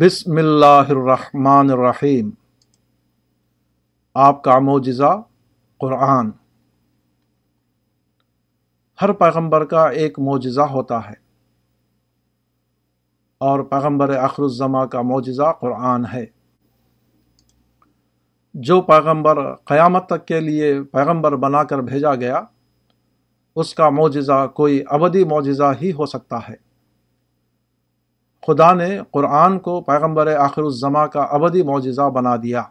بسم اللہ الرحمن الرحیم آپ کا معجزہ قرآن۔ ہر پیغمبر کا ایک معجزہ ہوتا ہے۔ اور پیغمبر آخر الزما کا معجزہ قرآن ہے۔ جو پیغمبر قیامت تک کے لیے پیغمبر بنا کر بھیجا گیا، اس کا معجزہ کوئی ابدی معجزہ ہی ہو سکتا ہے۔ خدا نے قرآن کو پیغمبر آخر الزما کا ابدی معجزہ بنا دیا۔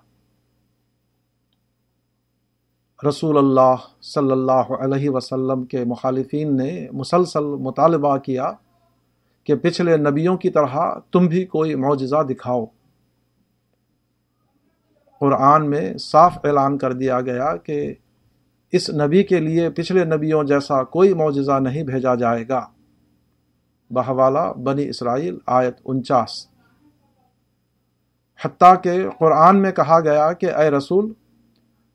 رسول اللہ صلی اللہ علیہ وسلم کے مخالفین نے مسلسل مطالبہ کیا کہ پچھلے نبیوں کی طرح تم بھی کوئی معجزہ دکھاؤ۔ قرآن میں صاف اعلان کر دیا گیا کہ اس نبی کے لیے پچھلے نبیوں جیسا کوئی معجزہ نہیں بھیجا جائے گا۔ بحوالہ بنی اسرائیل آیت انچاس۔ حتیٰ کہ قرآن میں کہا گیا کہ اے رسول،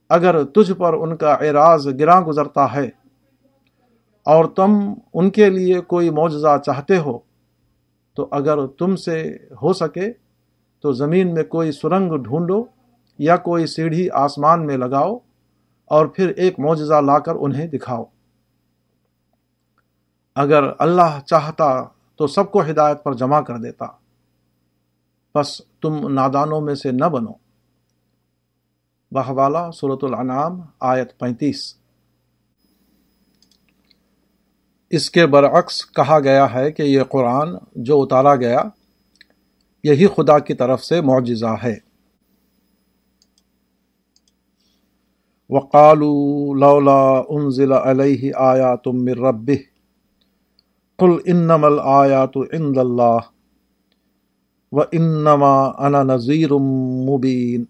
اگر تجھ پر ان کا اعراض گراں گزرتا ہے اور تم ان کے لیے کوئی معجزہ چاہتے ہو، تو اگر تم سے ہو سکے تو زمین میں کوئی سرنگ ڈھونڈو یا کوئی سیڑھی آسمان میں لگاؤ اور پھر ایک معجزہ لا کر انہیں دکھاؤ۔ اگر اللہ چاہتا تو سب کو ہدایت پر جمع کر دیتا۔ بس تم نادانوں میں سے نہ بنو۔ بہوالا صورت الانعام آیت پینتیس۔ اس کے برعکس کہا گیا ہے کہ یہ قرآن جو اتارا گیا، یہی خدا کی طرف سے معجزہ ہے۔ وقالو لولا انزل علیہ آیا تم رب قل انما الآیات عند اللہ و انما انا نذیر مبین۔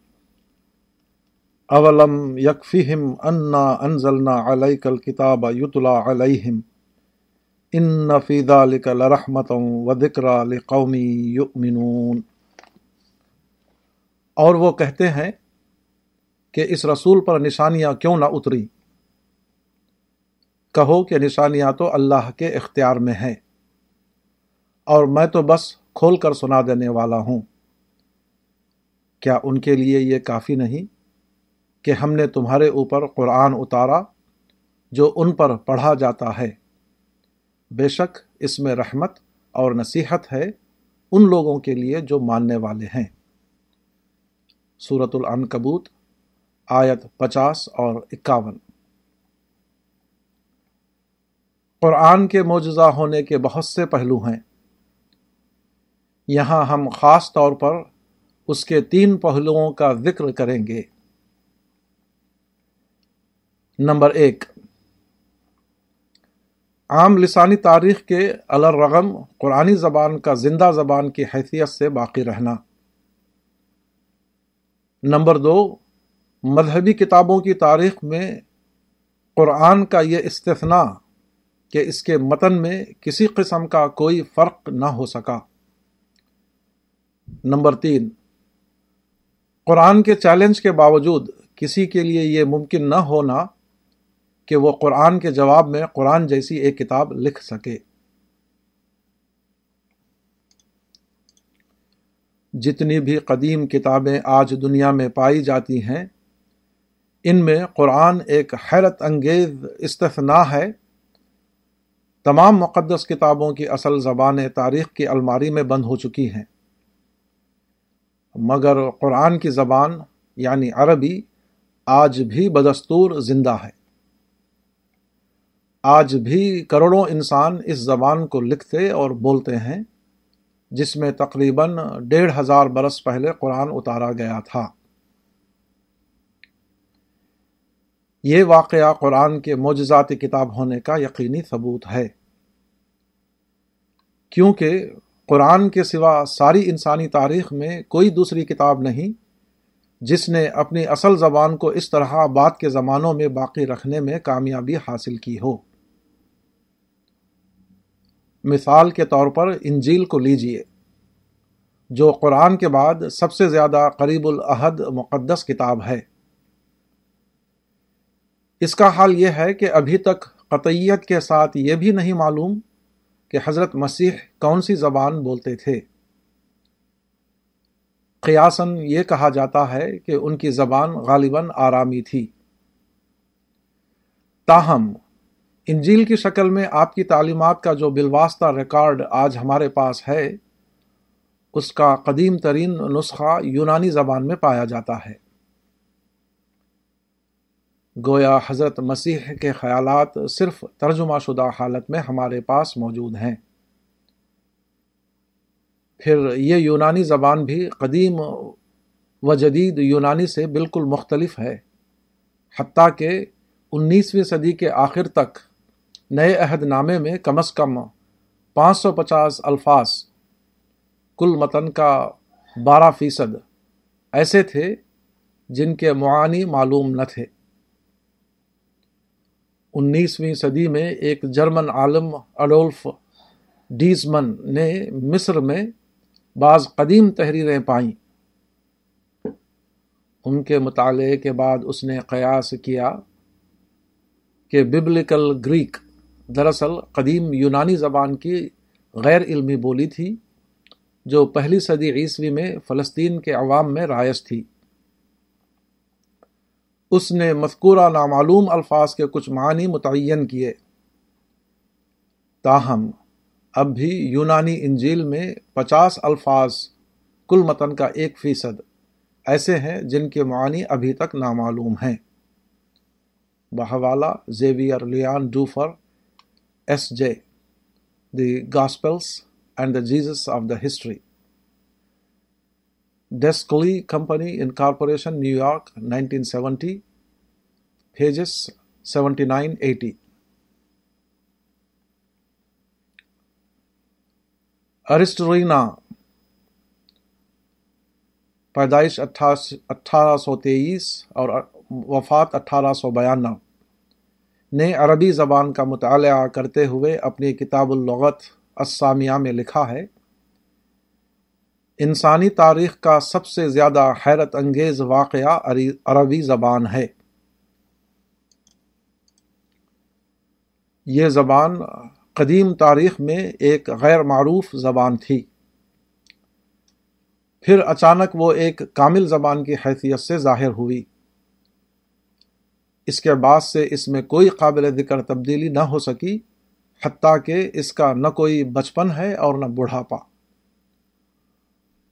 اولم یکفہم انا انزلنا علیک الكتاب یتلا علیہم۔ ان فی ذلک لرحمت و ذکر لقوم یؤمنون۔ اور وہ کہتے ہیں کہ اس رسول پر نشانیاں کیوں نہ اتری کہو کہ نشانیاں تو اللہ کے اختیار میں ہیں۔ اور میں تو بس کھول کر سنا دینے والا ہوں۔ کیا ان کے لیے یہ کافی نہیں کہ ہم نے تمہارے اوپر قرآن اتارا جو ان پر پڑھا جاتا ہے؟ بے شک اس میں رحمت اور نصیحت ہے ان لوگوں کے لیے جو ماننے والے ہیں۔ صورت العنکبوت، آیت پچاس اور اکاون۔ قرآن کے معجزہ ہونے کے بہت سے پہلو ہیں۔ یہاں ہم خاص طور پر اس کے تین پہلوؤں کا ذکر کریں گے۔ نمبر ایک، عام لسانی تاریخ کے الرغم قرآنی زبان کا زندہ زبان کی حیثیت سے باقی رہنا۔ نمبر دو، مذہبی کتابوں کی تاریخ میں قرآن کا یہ استثناء کہ اس کے متن میں کسی قسم کا کوئی فرق نہ ہو سکا۔ نمبر تین، قرآن کے چیلنج کے باوجود کسی کے لیے یہ ممکن نہ ہونا کہ وہ قرآن کے جواب میں قرآن جیسی ایک کتاب لکھ سکے۔ جتنی بھی قدیم کتابیں آج دنیا میں پائی جاتی ہیں، ان میں قرآن ایک حیرت انگیز استثناء ہے۔ تمام مقدس کتابوں کی اصل زبانیں تاریخ کی الماری میں بند ہو چکی ہیں۔ مگر قرآن کی زبان یعنی عربی آج بھی بدستور زندہ ہے۔ آج بھی کروڑوں انسان اس زبان کو لکھتے اور بولتے ہیں، جس میں تقریباً ڈیڑھ ہزار برس پہلے قرآن اتارا گیا تھا۔ یہ واقعہ قرآن کے معجزاتی کتاب ہونے کا یقینی ثبوت ہے۔ کیونکہ قرآن کے سوا ساری انسانی تاریخ میں کوئی دوسری کتاب نہیں، جس نے اپنی اصل زبان کو اس طرح بعد کے زمانوں میں باقی رکھنے میں کامیابی حاصل کی ہو۔ مثال کے طور پر انجیل کو لیجیے، جو قرآن کے بعد سب سے زیادہ قریب العہد مقدس کتاب ہے۔ اس کا حال یہ ہے کہ ابھی تک قطعیت کے ساتھ یہ بھی نہیں معلوم کہ حضرت مسیح کون سی زبان بولتے تھے۔ قیاسن یہ کہا جاتا ہے کہ ان کی زبان غالباً آرامی تھی۔ تاہم، انجیل کی شکل میں آپ کی تعلیمات کا جو بالواسطہ ریکارڈ آج ہمارے پاس ہے، اس کا قدیم ترین نسخہ یونانی زبان میں پایا جاتا ہے۔ گویا حضرت مسیح کے خیالات صرف ترجمہ شدہ حالت میں ہمارے پاس موجود ہیں۔ پھر یہ یونانی زبان بھی قدیم و جدید یونانی سے بالکل مختلف ہے۔ حتیٰ کہ انیسویں صدی کے آخر تک نئے عہد نامے میں کم از کم پانچ سو پچاس الفاظ کل متن کا بارہ فیصد ایسے تھے جن کے معانی معلوم نہ تھے۔ انیسویں صدی میں ایک جرمن عالم اڈولف ڈیزمن نے مصر میں بعض قدیم تحریریں پائیں۔ ان کے مطالعے کے بعد اس نے قیاس کیا کہ ببلکل گریک دراصل قدیم یونانی زبان کی غیر علمی بولی تھی، جو پہلی صدی عیسوی میں فلسطین کے عوام میں رائج تھی۔ اس نے مذکورہ نامعلوم الفاظ کے کچھ معنی متعین کیے۔ تاہم، اب بھی یونانی انجیل میں پچاس الفاظ کل متن کا ایک فیصد ایسے ہیں جن کے معنی ابھی تک نامعلوم ہیں۔ بحوالہ Xavier Leon Dufour, S J, the gospels and the Jesus of the history. Desclee company incorporation New York nineteen seventy pages seventy nine eighty ارسٹرینا پیدائش اٹھارہ سو تیئیس اور وفات اٹھارہ سو بیانہ نے عربی زبان کا مطالعہ کرتے ہوئے اپنی کتاب اللغت اسامیہ میں لکھا ہے۔ انسانی تاریخ کا سب سے زیادہ حیرت انگیز واقعہ عربی زبان ہے۔ یہ زبان قدیم تاریخ میں ایک غیر معروف زبان تھی۔ پھر اچانک وہ ایک کامل زبان کی حیثیت سے ظاہر ہوئی۔ اس کے بعد سے اس میں کوئی قابل ذکر تبدیلی نہ ہو سکی، حتیٰ کہ اس کا نہ کوئی بچپن ہے اور نہ بڑھاپا۔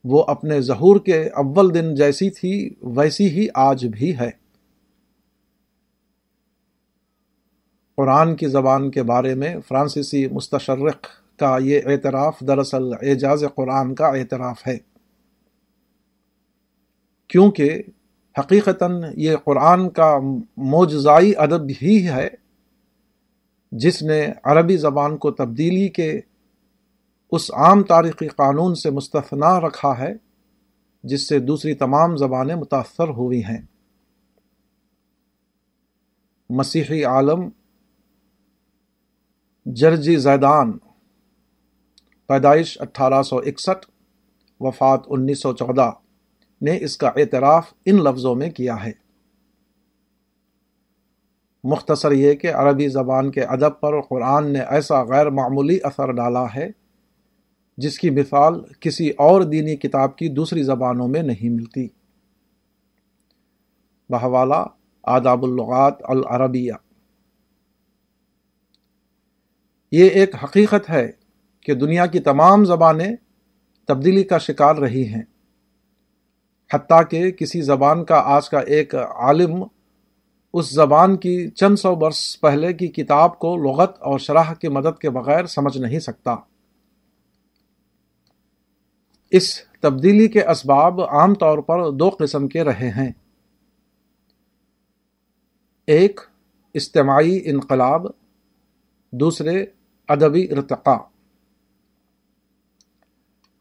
وہ اپنے ظہور کے اول دن جیسی تھی، ویسی ہی آج بھی ہے۔ قرآن کی زبان کے بارے میں فرانسیسی مستشرق کا یہ اعتراف دراصل اعجاز قرآن کا اعتراف ہے۔ کیونکہ حقیقتاً یہ قرآن کا موجزائی ادب ہی ہے، جس نے عربی زبان کو تبدیلی کے اس عام تاریخی قانون سے مستثنا رکھا ہے، جس سے دوسری تمام زبانیں متاثر ہوئی ہیں۔ مسیحی عالم جرجی زیدان، پیدائش اٹھارہ سو اکسٹھ، وفات انیس سو چودہ، نے اس کا اعتراف ان لفظوں میں کیا ہے۔ مختصر یہ کہ عربی زبان کے ادب پر قرآن نے ایسا غیر معمولی اثر ڈالا ہے جس کی مثال کسی اور دینی کتاب کی دوسری زبانوں میں نہیں ملتی۔ بہوالا، آداب اللغات العربیہ۔ یہ ایک حقیقت ہے کہ دنیا کی تمام زبانیں تبدیلی کا شکار رہی ہیں۔ حتیٰ کہ کسی زبان کا آج کا ایک عالم اس زبان کی چند سو برس پہلے کی کتاب کو لغت اور شرح کی مدد کے بغیر سمجھ نہیں سکتا۔ اس تبدیلی کے اسباب عام طور پر دو قسم کے رہے ہیں۔ ایک، اجتماعی انقلاب، دوسرے، ادبی ارتقاء۔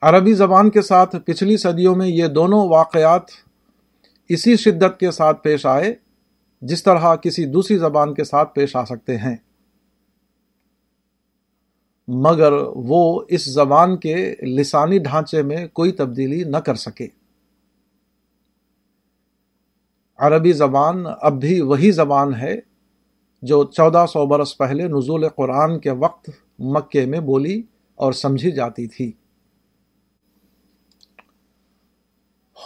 عربی زبان کے ساتھ پچھلی صدیوں میں یہ دونوں واقعات اسی شدت کے ساتھ پیش آئے جس طرح کسی دوسری زبان کے ساتھ پیش آ سکتے ہیں۔ مگر وہ اس زبان کے لسانی ڈھانچے میں کوئی تبدیلی نہ کر سکے۔ عربی زبان اب بھی وہی زبان ہے جو چودہ سو برس پہلے نزول قرآن کے وقت مکے میں بولی اور سمجھی جاتی تھی۔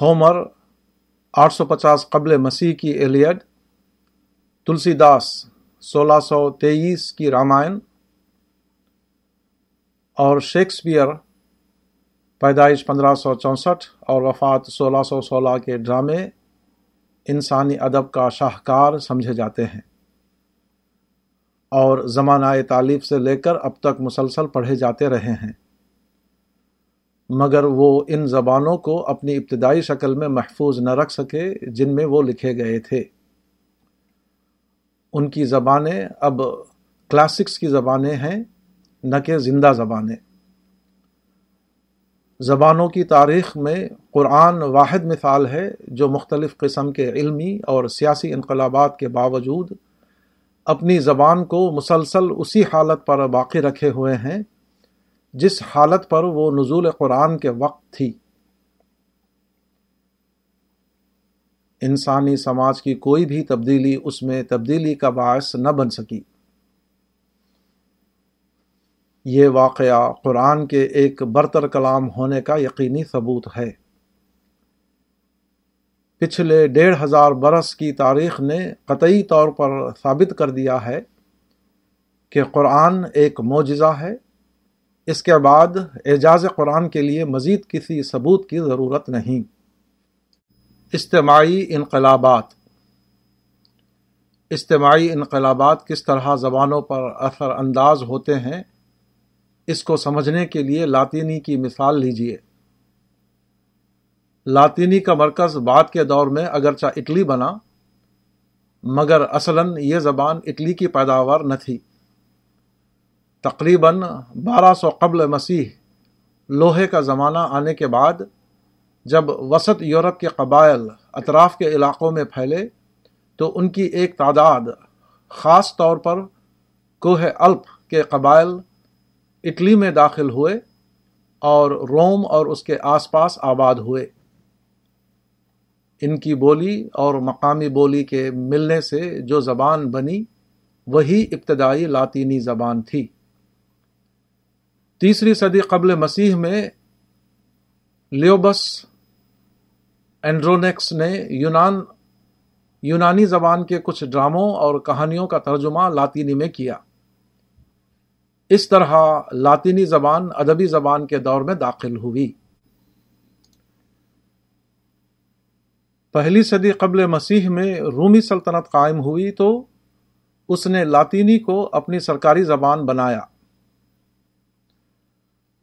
ہومر آٹھ سو پچاس قبل مسیح کی ایلیڈ، تلسی داس، سولہ سو تیئیس کی رامائن اور شیکسپیئر پیدائش پندرہ سو چونسٹھ اور وفات سولہ سو سولہ کے ڈرامے انسانی ادب کا شاہکار سمجھے جاتے ہیں اور زمانہ تعلیف سے لے کر اب تک مسلسل پڑھے جاتے رہے ہیں۔ مگر وہ ان زبانوں کو اپنی ابتدائی شکل میں محفوظ نہ رکھ سکے جن میں وہ لکھے گئے تھے۔ ان کی زبانیں اب کلاسکس کی زبانیں ہیں۔ نہ کہ زندہ زبانیں۔ زبانوں کی تاریخ میں قرآن واحد مثال ہے جو مختلف قسم کے علمی اور سیاسی انقلابات کے باوجود اپنی زبان کو مسلسل اسی حالت پر باقی رکھے ہوئے ہیں، جس حالت پر وہ نزول قرآن کے وقت تھی۔ انسانی سماج کی کوئی بھی تبدیلی اس میں تبدیلی کا باعث نہ بن سکی۔ یہ واقعہ قرآن کے ایک برتر کلام ہونے کا یقینی ثبوت ہے۔ پچھلے ڈیڑھ ہزار برس کی تاریخ نے قطعی طور پر ثابت کر دیا ہے کہ قرآن ایک معجزہ ہے۔ اس کے بعد اعجاز قرآن کے لیے مزید کسی ثبوت کی ضرورت نہیں۔ اجتماعی انقلابات۔ اجتماعی انقلابات کس طرح زبانوں پر اثر انداز ہوتے ہیں اس کو سمجھنے کے لیے لاطینی کی مثال لیجیے لاطینی کا مرکز بعد کے دور میں اگرچہ اٹلی بنا، مگر اصلاً یہ زبان اٹلی کی پیداوار نہ تھی۔ تقریباً بارہ سو قبل مسیح لوہے کا زمانہ آنے کے بعد، جب وسط یورپ کے قبائل اطراف کے علاقوں میں پھیلے، تو ان کی ایک تعداد خاص طور پر کوہ الپ کے قبائل اٹلی میں داخل ہوئے اور روم اور اس کے آس پاس آباد ہوئے۔ ان کی بولی اور مقامی بولی کے ملنے سے جو زبان بنی، وہی ابتدائی لاطینی زبان تھی۔ تیسری صدی قبل مسیح میں لیوبس اینڈرونیکس نے یونان، یونانی زبان کے کچھ ڈراموں اور کہانیوں کا ترجمہ لاطینی میں کیا۔ اس طرح لاطینی زبان ادبی زبان کے دور میں داخل ہوئی۔ پہلی صدی قبل مسیح میں رومی سلطنت قائم ہوئی تو اس نے لاطینی کو اپنی سرکاری زبان بنایا۔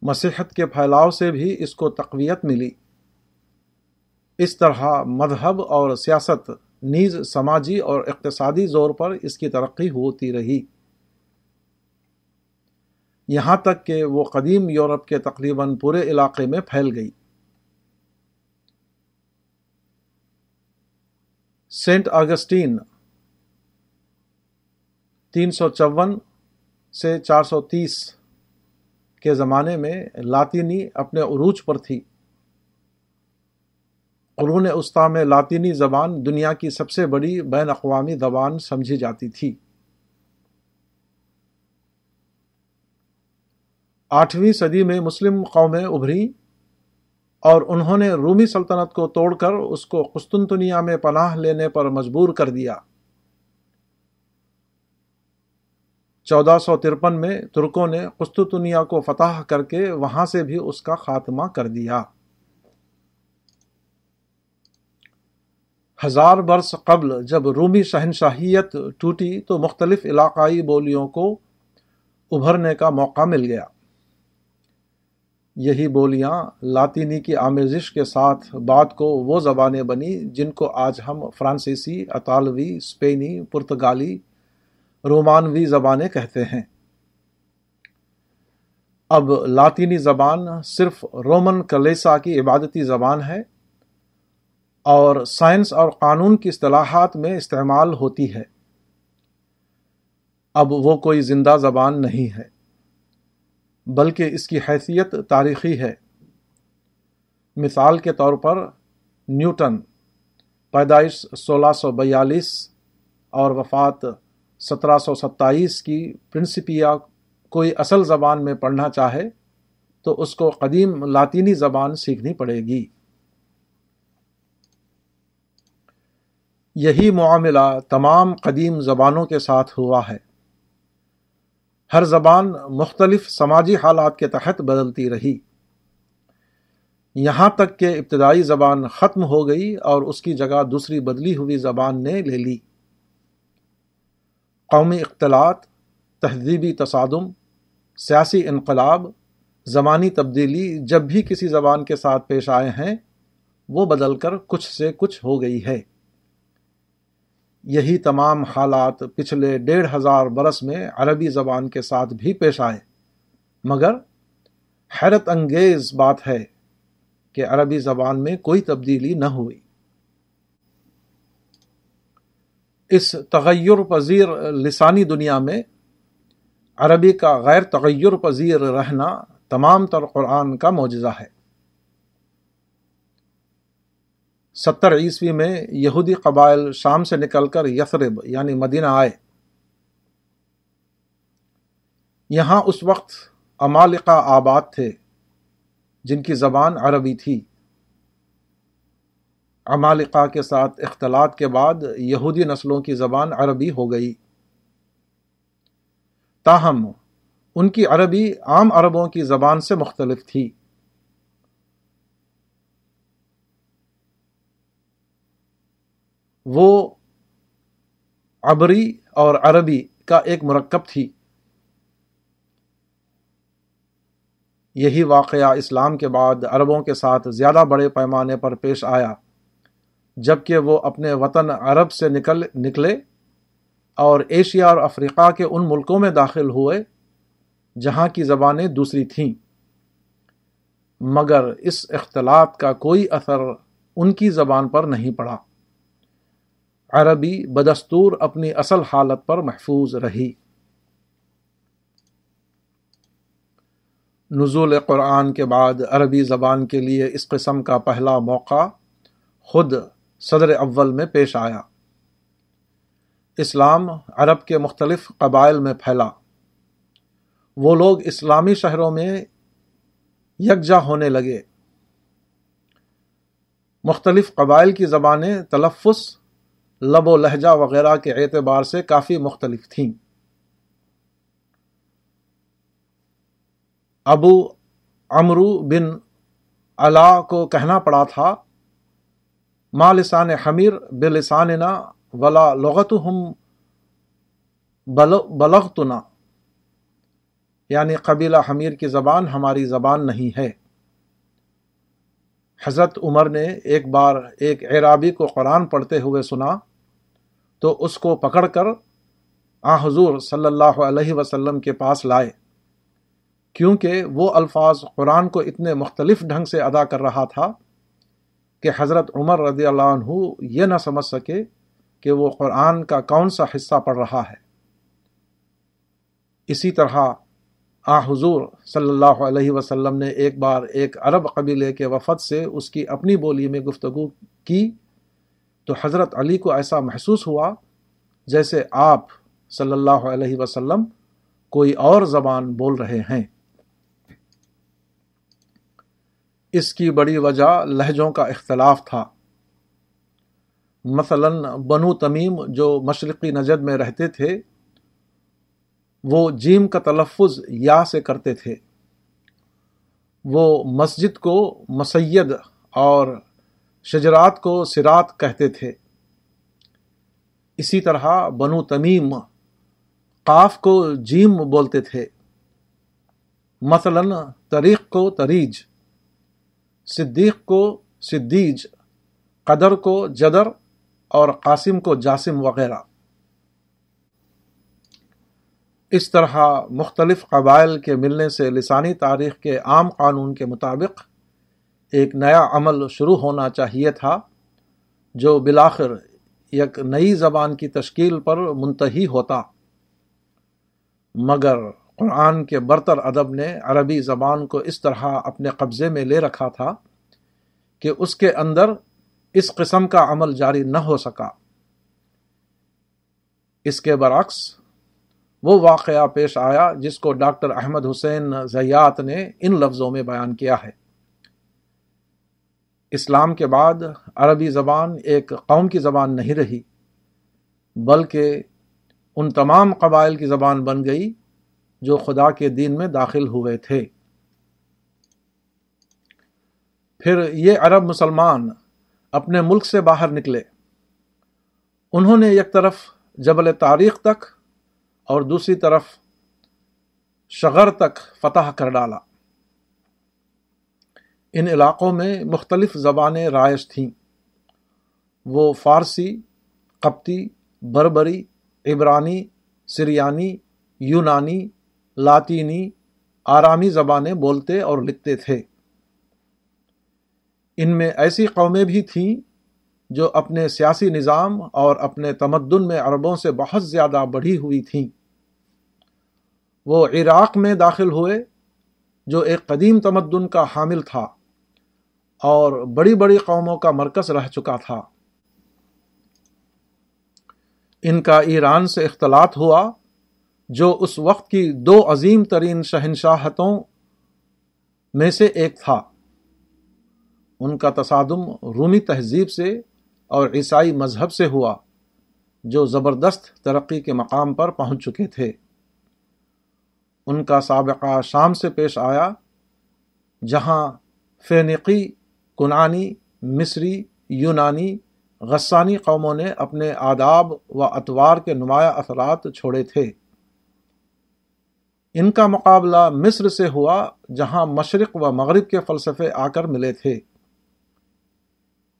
مسیحت کے پھیلاؤ سے بھی اس کو تقویت ملی۔ اس طرح مذہب اور سیاست نیز سماجی اور اقتصادی زور پر اس کی ترقی ہوتی رہی۔ یہاں تک کہ وہ قدیم یورپ کے تقریباً پورے علاقے میں پھیل گئی۔ سینٹ آگسٹین، تین سو چون سے چار سو تیس کے زمانے میں لاطینی اپنے عروج پر تھی۔ قرون استا میں لاطینی زبان دنیا کی سب سے بڑی بین اقوامی زبان سمجھی جاتی تھی۔ آٹھویں صدی میں مسلم قومیں ابھری اور انہوں نے رومی سلطنت کو توڑ کر اس کو قسطنطنیہ میں پناہ لینے پر مجبور کر دیا۔ چودہ سو ترپن میں ترکوں نے قسطنطنیہ کو فتح کر کے وہاں سے بھی اس کا خاتمہ کر دیا۔ ہزار برس قبل جب رومی شہنشاہیت ٹوٹی تو مختلف علاقائی بولیوں کو ابھرنے کا موقع مل گیا۔ یہی بولیاں لاطینی کی آمیزش کے ساتھ بعد کو وہ زبانیں بنی جن کو آج ہم فرانسیسی، اطالوی اسپینی پرتگالی، رومانوی زبانیں کہتے ہیں۔ اب لاطینی زبان صرف رومن کلیسا کی عبادتی زبان ہے اور سائنس اور قانون کی اصطلاحات میں استعمال ہوتی ہے۔ اب وہ کوئی زندہ زبان نہیں ہے۔ بلکہ اس کی حیثیت تاریخی ہے۔ مثال کے طور پر نیوٹن، پیدائش سولہ سو بیالیس اور وفات سترہ سو ستائیس کی پرنسپیا کوئی اصل زبان میں پڑھنا چاہے تو اس کو قدیم لاطینی زبان سیکھنی پڑے گی۔ یہی معاملہ تمام قدیم زبانوں کے ساتھ ہوا ہے۔ ہر زبان مختلف سماجی حالات کے تحت بدلتی رہی۔ یہاں تک کہ ابتدائی زبان ختم ہو گئی اور اس کی جگہ دوسری بدلی ہوئی زبان نے لے لی۔ قومی اختلاط، تہذیبی تصادم، سیاسی انقلاب، زمانی تبدیلی جب بھی کسی زبان کے ساتھ پیش آئے ہیں، وہ بدل کر کچھ سے کچھ ہو گئی ہے۔ یہی تمام حالات پچھلے ڈیڑھ ہزار برس میں عربی زبان کے ساتھ بھی پیش آئے۔ مگر حیرت انگیز بات ہے کہ عربی زبان میں کوئی تبدیلی نہ ہوئی۔ اس تغیر پذیر لسانی دنیا میں عربی کا غیر تغیر پذیر رہنا تمام تر قرآن کا معجزہ ہے۔ ستر عیسوی میں یہودی قبائل شام سے نکل کر یثرب یعنی مدینہ آئے۔ یہاں اس وقت امالقہ آباد تھے، جن کی زبان عربی تھی۔ امالقہ کے ساتھ اختلاط کے بعد یہودی نسلوں کی زبان عربی ہو گئی۔ تاہم، ان کی عربی عام عربوں کی زبان سے مختلف تھی۔ وہ عبری اور عربی کا ایک مرکب تھی۔ یہی واقعہ اسلام کے بعد عربوں کے ساتھ زیادہ بڑے پیمانے پر پیش آیا، جبکہ وہ اپنے وطن عرب سے نکل، نکلے اور ایشیا اور افریقہ کے ان ملکوں میں داخل ہوئے جہاں کی زبانیں دوسری تھیں۔ مگر اس اختلاط کا کوئی اثر ان کی زبان پر نہیں پڑا۔ عربی بدستور اپنی اصل حالت پر محفوظ رہی۔ نزول قرآن کے بعد عربی زبان کے لیے اس قسم کا پہلا موقع خود صدر اول میں پیش آیا۔ اسلام عرب کے مختلف قبائل میں پھیلا۔ وہ لوگ اسلامی شہروں میں یکجا ہونے لگے۔ مختلف قبائل کی زبانیں تلفظ لب و لہجہ وغیرہ کے اعتبار سے کافی مختلف تھیں۔ ابو امرو بن علا کو کہنا پڑا تھا ماں لسان حمیر بے لساننا ولا لغت ہم بلغتنا۔ یعنی قبیلہ حمیر کی زبان ہماری زبان نہیں ہے۔ حضرت عمر نے ایک بار ایک عرابی کو قرآن پڑھتے ہوئے سنا تو اس کو پکڑ کر آ حضور صلی اللہ علیہ وسلم کے پاس لائے۔ کیونکہ وہ الفاظ قرآن کو اتنے مختلف ڈھنگ سے ادا کر رہا تھا کہ حضرت عمر رضی اللہ عنہ یہ نہ سمجھ سکے کہ وہ قرآن کا کون سا حصہ پڑھ رہا ہے۔ اسی طرح آ حضور صلی اللہ علیہ وسلم نے ایک بار ایک عرب قبیلے کے وفد سے اس کی اپنی بولی میں گفتگو کی۔ تو حضرت علی کو ایسا محسوس ہوا جیسے آپ صلی اللہ علیہ وسلم کوئی اور زبان بول رہے ہیں۔ اس کی بڑی وجہ لہجوں کا اختلاف تھا۔ مثلا بنو تمیم جو مشرقی نجد میں رہتے تھے، وہ جیم کا تلفظ یا سے کرتے تھے۔ وہ مسجد کو مسید اور شجرات کو سرات کہتے تھے۔ اسی طرح بنو تمیم قاف کو جیم بولتے تھے۔ مثلا طریق کو تریج صدیق کو صدیج، قدر کو جدر اور قاسم کو جاسم وغیرہ۔ اس طرح مختلف قبائل کے ملنے سے لسانی تاریخ کے عام قانون کے مطابق ایک نیا عمل شروع ہونا چاہیے تھا، جو بلاخر ایک نئی زبان کی تشکیل پر منتحی ہوتا۔ مگر قرآن کے برتر ادب نے عربی زبان کو اس طرح اپنے قبضے میں لے رکھا تھا کہ اس کے اندر اس قسم کا عمل جاری نہ ہو سکا۔ اس کے برعکس وہ واقعہ پیش آیا جس کو ڈاکٹر احمد حسین زیات نے ان لفظوں میں بیان کیا ہے۔ اسلام کے بعد عربی زبان ایک قوم کی زبان نہیں رہی، بلکہ ان تمام قبائل کی زبان بن گئی جو خدا کے دین میں داخل ہوئے تھے۔ پھر یہ عرب مسلمان اپنے ملک سے باہر نکلے۔ انہوں نے ایک طرف جبل تاریخ تک اور دوسری طرف شغر تک فتح کر ڈالا۔ ان علاقوں میں مختلف زبانیں رائج تھیں۔ وہ فارسی، قبطی، بربری، عبرانی، سریانی، یونانی، لاطینی، آرامی زبانیں بولتے اور لکھتے تھے۔ ان میں ایسی قومیں بھی تھیں جو اپنے سیاسی نظام اور اپنے تمدن میں عربوں سے بہت زیادہ بڑھی ہوئی تھیں۔ وہ عراق میں داخل ہوئے، جو ایک قدیم تمدن کا حامل تھا۔ اور بڑی بڑی قوموں کا مرکز رہ چکا تھا۔ ان کا ایران سے اختلاط ہوا، جو اس وقت کی دو عظیم ترین شہنشاہتوں میں سے ایک تھا۔ ان کا تصادم رومی تہذیب سے اور عیسائی مذہب سے ہوا، جو زبردست ترقی کے مقام پر پہنچ چکے تھے۔ ان کا سابقہ شام سے پیش آیا، جہاں فینقی کنانی، مصری، یونانی، غسانی قوموں نے اپنے آداب و اتوار کے نمایاں اثرات چھوڑے تھے۔ ان کا مقابلہ مصر سے ہوا، جہاں مشرق و مغرب کے فلسفے آ کر ملے تھے۔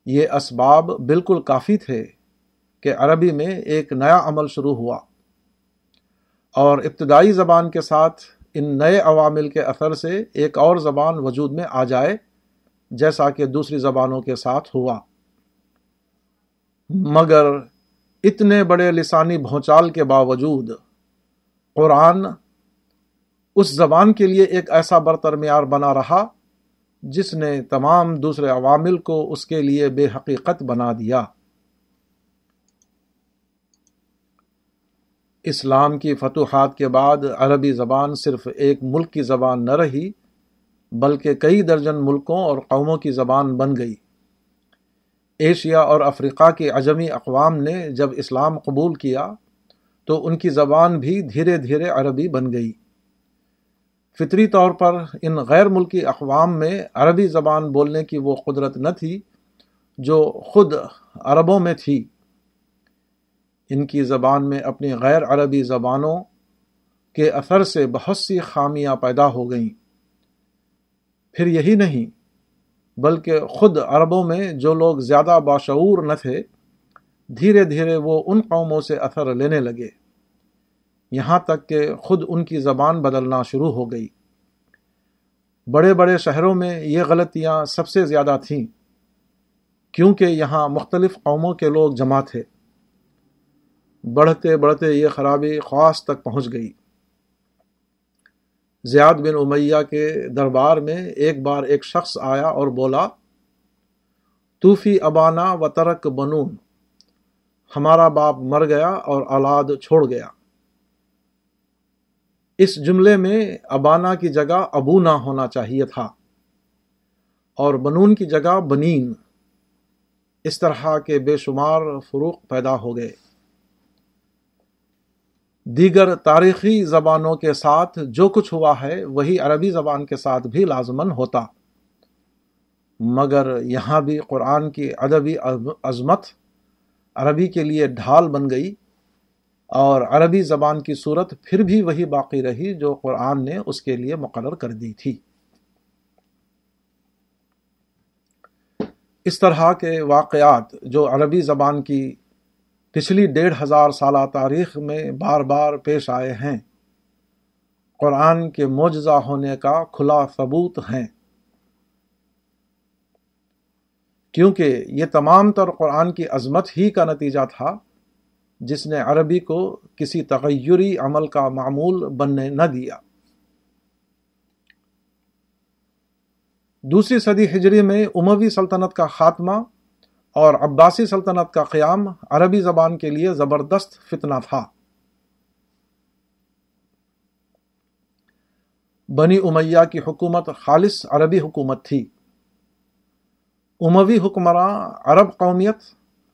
یہ اسباب بالکل کافی تھے کہ عربی میں ایک نیا عمل شروع ہوا۔ اور ابتدائی زبان کے ساتھ ان نئے عوامل کے اثر سے ایک اور زبان وجود میں آ جائے۔ جیسا کہ دوسری زبانوں کے ساتھ ہوا۔ مگر اتنے بڑے لسانی بھونچال کے باوجود قرآن اس زبان کے لیے ایک ایسا برتر معیار بنا رہا جس نے تمام دوسرے عوامل کو اس کے لیے بے حقیقت بنا دیا۔ اسلام کی فتوحات کے بعد عربی زبان صرف ایک ملک کی زبان نہ رہی بلکہ کئی درجن ملکوں اور قوموں کی زبان بن گئی۔ ایشیا اور افریقہ کی عجمی اقوام نے جب اسلام قبول کیا، تو ان کی زبان بھی دھیرے دھیرے عربی بن گئی۔ فطری طور پر ان غیر ملکی اقوام میں عربی زبان بولنے کی وہ قدرت نہ تھی جو خود عربوں میں تھی۔ ان کی زبان میں اپنی غیر عربی زبانوں کے اثر سے بہت سی خامیاں پیدا ہو گئیں۔ پھر یہی نہیں، بلکہ خود عربوں میں جو لوگ زیادہ باشعور نہ تھے، دھیرے دھیرے وہ ان قوموں سے اثر لینے لگے۔ یہاں تک کہ خود ان کی زبان بدلنا شروع ہو گئی۔ بڑے بڑے شہروں میں یہ غلطیاں سب سے زیادہ تھیں، کیونکہ یہاں مختلف قوموں کے لوگ جمع تھے۔ بڑھتے بڑھتے یہ خرابی خواص تک پہنچ گئی۔ زیاد بن امیہ کے دربار میں ایک بار ایک شخص آیا اور بولا، توفی ابانا و ترک بنون، ہمارا باپ مر گیا اور اولاد چھوڑ گیا۔ اس جملے میں ابانا کی جگہ ابو نہ ہونا چاہیے تھا اور بنون کی جگہ بنین۔ اس طرح کے بے شمار فروق پیدا ہو گئے۔ دیگر تاریخی زبانوں کے ساتھ جو کچھ ہوا ہے، وہی عربی زبان کے ساتھ بھی لازمن ہوتا۔ مگر یہاں بھی قرآن کی ادبی عظمت عربی کے لیے ڈھال بن گئی اور عربی زبان کی صورت پھر بھی وہی باقی رہی جو قرآن نے اس کے لیے مقرر کر دی تھی۔ اس طرح کے واقعات جو عربی زبان کی پچھلی ڈیڑھ ہزار سالہ تاریخ میں بار بار پیش آئے ہیں۔ قرآن کے معجزہ ہونے کا کھلا ثبوت ہیں۔ کیونکہ یہ تمام تر قرآن کی عظمت ہی کا نتیجہ تھا، جس نے عربی کو کسی تغیری عمل کا معمول بننے نہ دیا۔ دوسری صدی ہجری میں اموی سلطنت کا خاتمہ اور عباسی سلطنت کا قیام عربی زبان کے لیے زبردست فتنہ تھا۔ بنی امیہ کی حکومت خالص عربی حکومت تھی۔ اموی حکمراں عرب قومیت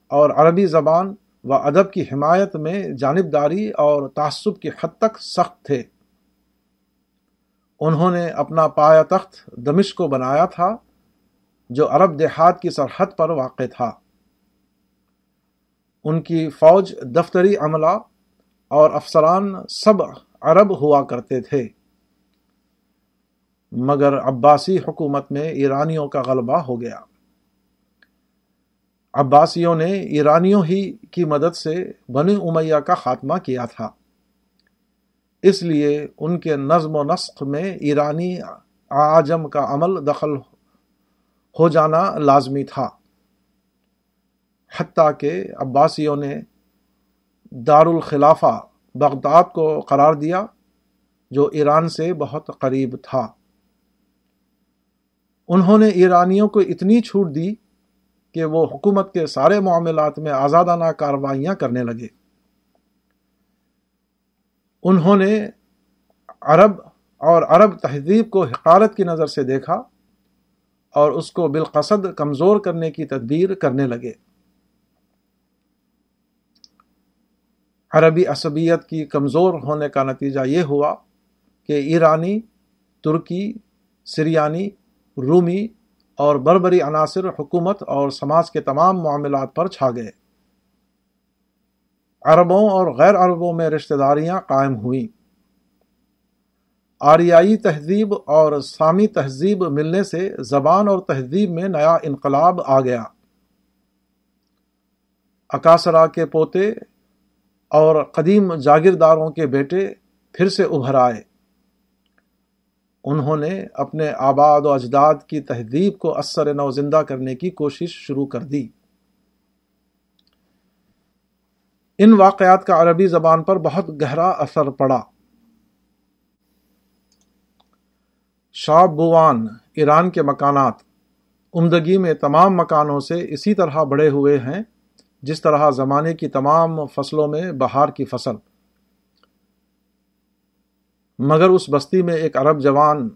اور عربی زبان و ادب کی حمایت میں جانبداری اور تعصب کی حد تک سخت تھے۔ انہوں نے اپنا پایا تخت دمش کو بنایا تھا۔ جو عرب دیہات کی سرحد پر واقع تھا۔ ان کی فوج دفتری عملہ اور افسران سب عرب ہوا کرتے تھے۔ مگر عباسی حکومت میں ایرانیوں کا غلبہ ہو گیا۔ عباسیوں نے ایرانیوں ہی کی مدد سے بنی امیہ کا خاتمہ کیا تھا۔ اس لیے ان کے نظم و نسق میں ایرانی آجم کا عمل دخل ہو جانا لازمی تھا۔ حتیٰ کہ عباسیوں نے دارالخلافہ بغداد کو قرار دیا، جو ایران سے بہت قریب تھا۔ انہوں نے ایرانیوں کو اتنی چھوٹ دی کہ وہ حکومت کے سارے معاملات میں آزادانہ کارروائیاں کرنے لگے۔ انہوں نے عرب اور عرب تہذیب کو حقارت کی نظر سے دیکھا۔ اور اس کو بالقصد کمزور کرنے کی تدبیر کرنے لگے۔ عربی عصبیت کی کمزور ہونے کا نتیجہ یہ ہوا کہ ایرانی، ترکی، سریانی، رومی اور بربری عناصر حکومت اور سماج کے تمام معاملات پر چھا گئے۔ عربوں اور غیر عربوں میں رشتہ داریاں قائم ہوئیں۔ آریائی تہذیب اور سامی تہذیب ملنے سے زبان اور تہذیب میں نیا انقلاب آ گیا۔ اکاسرا کے پوتے اور قدیم جاگیرداروں کے بیٹے پھر سے ابھر آئے۔ انہوں نے اپنے آباد و اجداد کی تہذیب کو اثر نو زندہ کرنے کی کوشش شروع کر دی۔ ان واقعات کا عربی زبان پر بہت گہرا اثر پڑا۔ شاب بوان، ایران کے مکانات۔ عمدگی میں تمام مکانوں سے اسی طرح بڑے ہوئے ہیں، جس طرح زمانے کی تمام فصلوں میں بہار کی فصل۔ مگر اس بستی میں ایک عرب جوان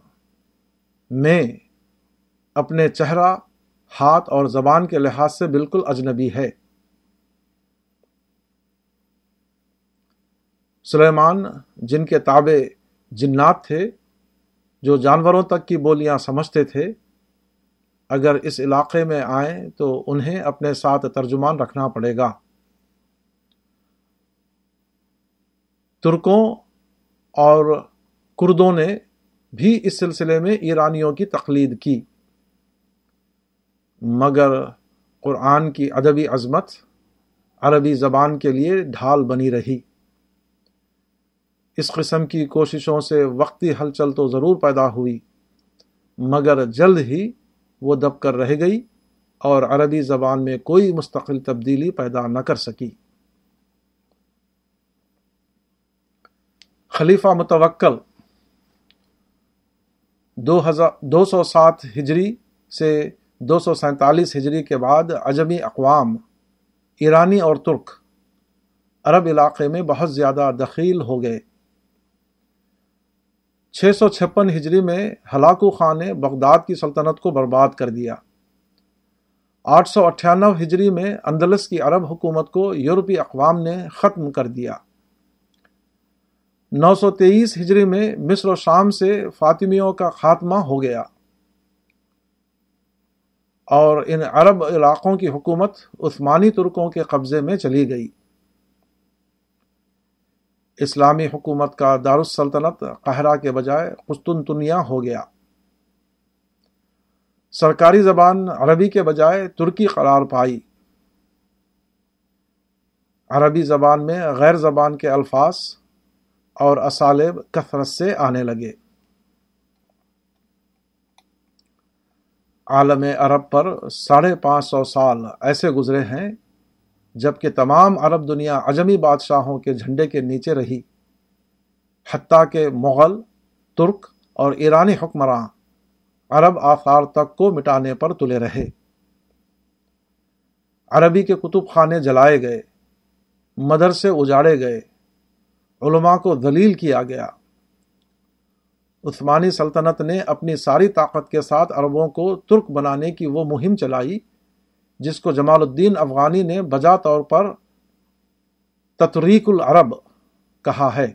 میں اپنے چہرہ، ہاتھ اور زبان کے لحاظ سے بالکل اجنبی ہے۔ سلیمان، جن کے تابع جنات تھے جو جانوروں تک کی بولیاں سمجھتے تھے، اگر اس علاقے میں آئیں تو انہیں اپنے ساتھ ترجمان رکھنا پڑے گا۔ ترکوں اور کردوں نے بھی اس سلسلے میں ایرانیوں کی تقلید کی۔ مگر قرآن کی ادبی عظمت عربی زبان کے لیے ڈھال بنی رہی۔ اس قسم کی کوششوں سے وقتی ہلچل تو ضرور پیدا ہوئی، مگر جلد ہی وہ دب کر رہ گئی اور عربی زبان میں کوئی مستقل تبدیلی پیدا نہ کر سکی۔ خلیفہ متوکل دو ہزار دو سو سات ہجری سے دو سو سینتالیس ہجری کے بعد عجمی اقوام، ایرانی اور ترک، عرب علاقے میں بہت زیادہ دخیل ہو گئے۔ چھ سو چھپن ہجری میں ہلاکو خان نے بغداد کی سلطنت کو برباد کر دیا۔ آٹھ سو اٹھانو ہجری میں اندلس کی عرب حکومت کو یورپی اقوام نے ختم کر دیا۔ نو سو تیئیس ہجری میں مصر و شام سے فاطمیوں کا خاتمہ ہو گیا۔ اور ان عرب علاقوں کی حکومت عثمانی ترکوں کے قبضے میں چلی گئی۔ اسلامی حکومت کا دارالسلطنت قہرہ کے بجائے قسطنطنیہ ہو گیا۔ سرکاری زبان عربی کے بجائے ترکی قرار پائی۔ عربی زبان میں غیر زبان کے الفاظ اور اسالب کثرت سے آنے لگے۔ عالم عرب پر ساڑھے پانچ سو سال ایسے گزرے ہیں جبکہ تمام عرب دنیا عجمی بادشاہوں کے جھنڈے کے نیچے رہی۔ حتیٰ کہ مغل، ترک اور ایرانی حکمراں عرب آثار تک کو مٹانے پر تلے رہے۔ عربی کے کتب خانے جلائے گئے، مدرسے اجاڑے گئے، علماء کو دلیل کیا گیا۔ عثمانی سلطنت نے اپنی ساری طاقت کے ساتھ عربوں کو ترک بنانے کی وہ مہم چلائی۔ جس کو جمال الدین افغانی نے بجا طور پر تطریق العرب کہا ہے۔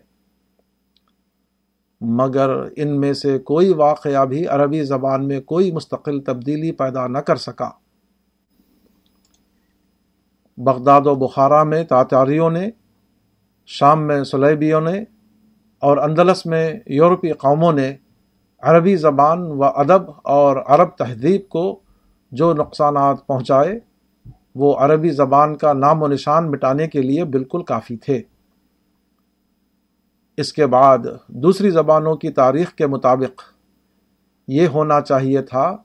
مگر ان میں سے کوئی واقعہ بھی عربی زبان میں کوئی مستقل تبدیلی پیدا نہ کر سکا۔ بغداد و بخارا میں تاتاریوں نے، شام میں سلیبیوں نے، اور اندلس میں یورپی قوموں نے عربی زبان و ادب اور عرب تہذیب کو جو نقصانات پہنچائے، وہ عربی زبان کا نام و نشان مٹانے کے لیے بالکل کافی تھے۔ اس کے بعد دوسری زبانوں کی تاریخ کے مطابق یہ ہونا چاہیے تھا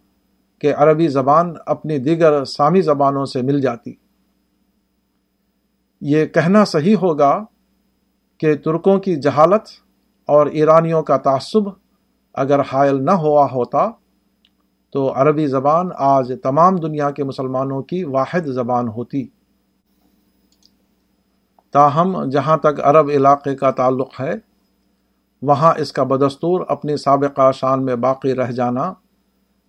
کہ عربی زبان اپنی دیگر سامی زبانوں سے مل جاتی۔ یہ کہنا صحیح ہوگا کہ ترکوں کی جہالت اور ایرانیوں کا تعصب اگر حائل نہ ہوا ہوتا تو عربی زبان آج تمام دنیا کے مسلمانوں کی واحد زبان ہوتی۔ تاہم، جہاں تک عرب علاقے کا تعلق ہے، وہاں اس کا بدستور اپنی سابقہ شان میں باقی رہ جانا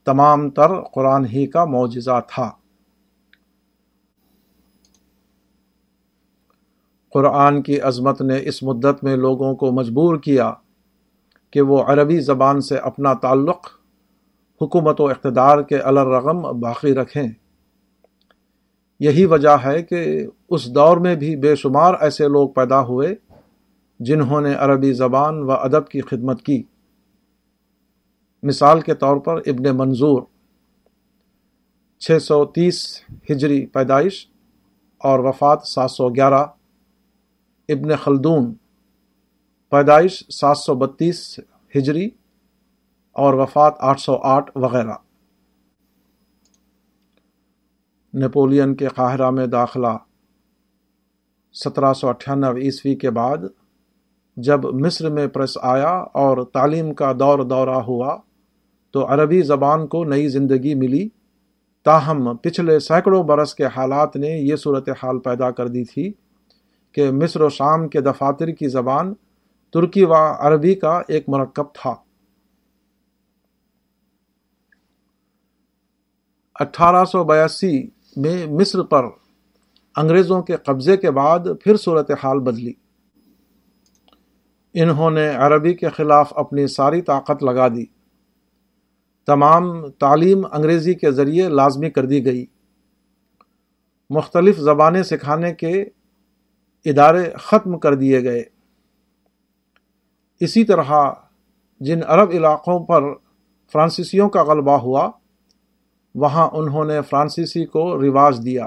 تمام تر قرآن ہی کا معجزہ تھا۔ قرآن کی عظمت نے اس مدت میں لوگوں کو مجبور کیا کہ وہ عربی زبان سے اپنا تعلق حکومت و اقتدار کے الرغم باقی رکھیں۔ یہی وجہ ہے کہ اس دور میں بھی بے شمار ایسے لوگ پیدا ہوئے جنہوں نے عربی زبان و ادب کی خدمت کی۔ مثال کے طور پر ابن منظور، چھ سو تیس ہجری پیدائش اور وفات سات سو گیارہ۔ ابن خلدون، پیدائش سات سو بتیس ہجری۔ اور وفات آٹھ سو آٹھ وغیرہ۔ نیپولین کے قاہرہ میں داخلہ۔ سترہ سو اٹھانوے عیسوی کے بعد جب مصر میں پریس آیا اور تعلیم کا دور دورہ ہوا، تو عربی زبان کو نئی زندگی ملی۔ تاہم، پچھلے سینکڑوں برس کے حالات نے یہ صورتحال پیدا کر دی تھی کہ مصر و شام کے دفاتر کی زبان ترکی و عربی کا ایک مرکب تھا۔ اٹھارہ سو بیاسی میں مصر پر انگریزوں کے قبضے کے بعد پھر صورتحال بدلی۔ انہوں نے عربی کے خلاف اپنی ساری طاقت لگا دی۔ تمام تعلیم انگریزی کے ذریعے لازمی کر دی گئی۔ مختلف زبانیں سکھانے کے ادارے ختم کر دیے گئے۔ اسی طرح جن عرب علاقوں پر فرانسیسیوں کا غلبہ ہوا وہاں انہوں نے فرانسیسی کو رواج دیا۔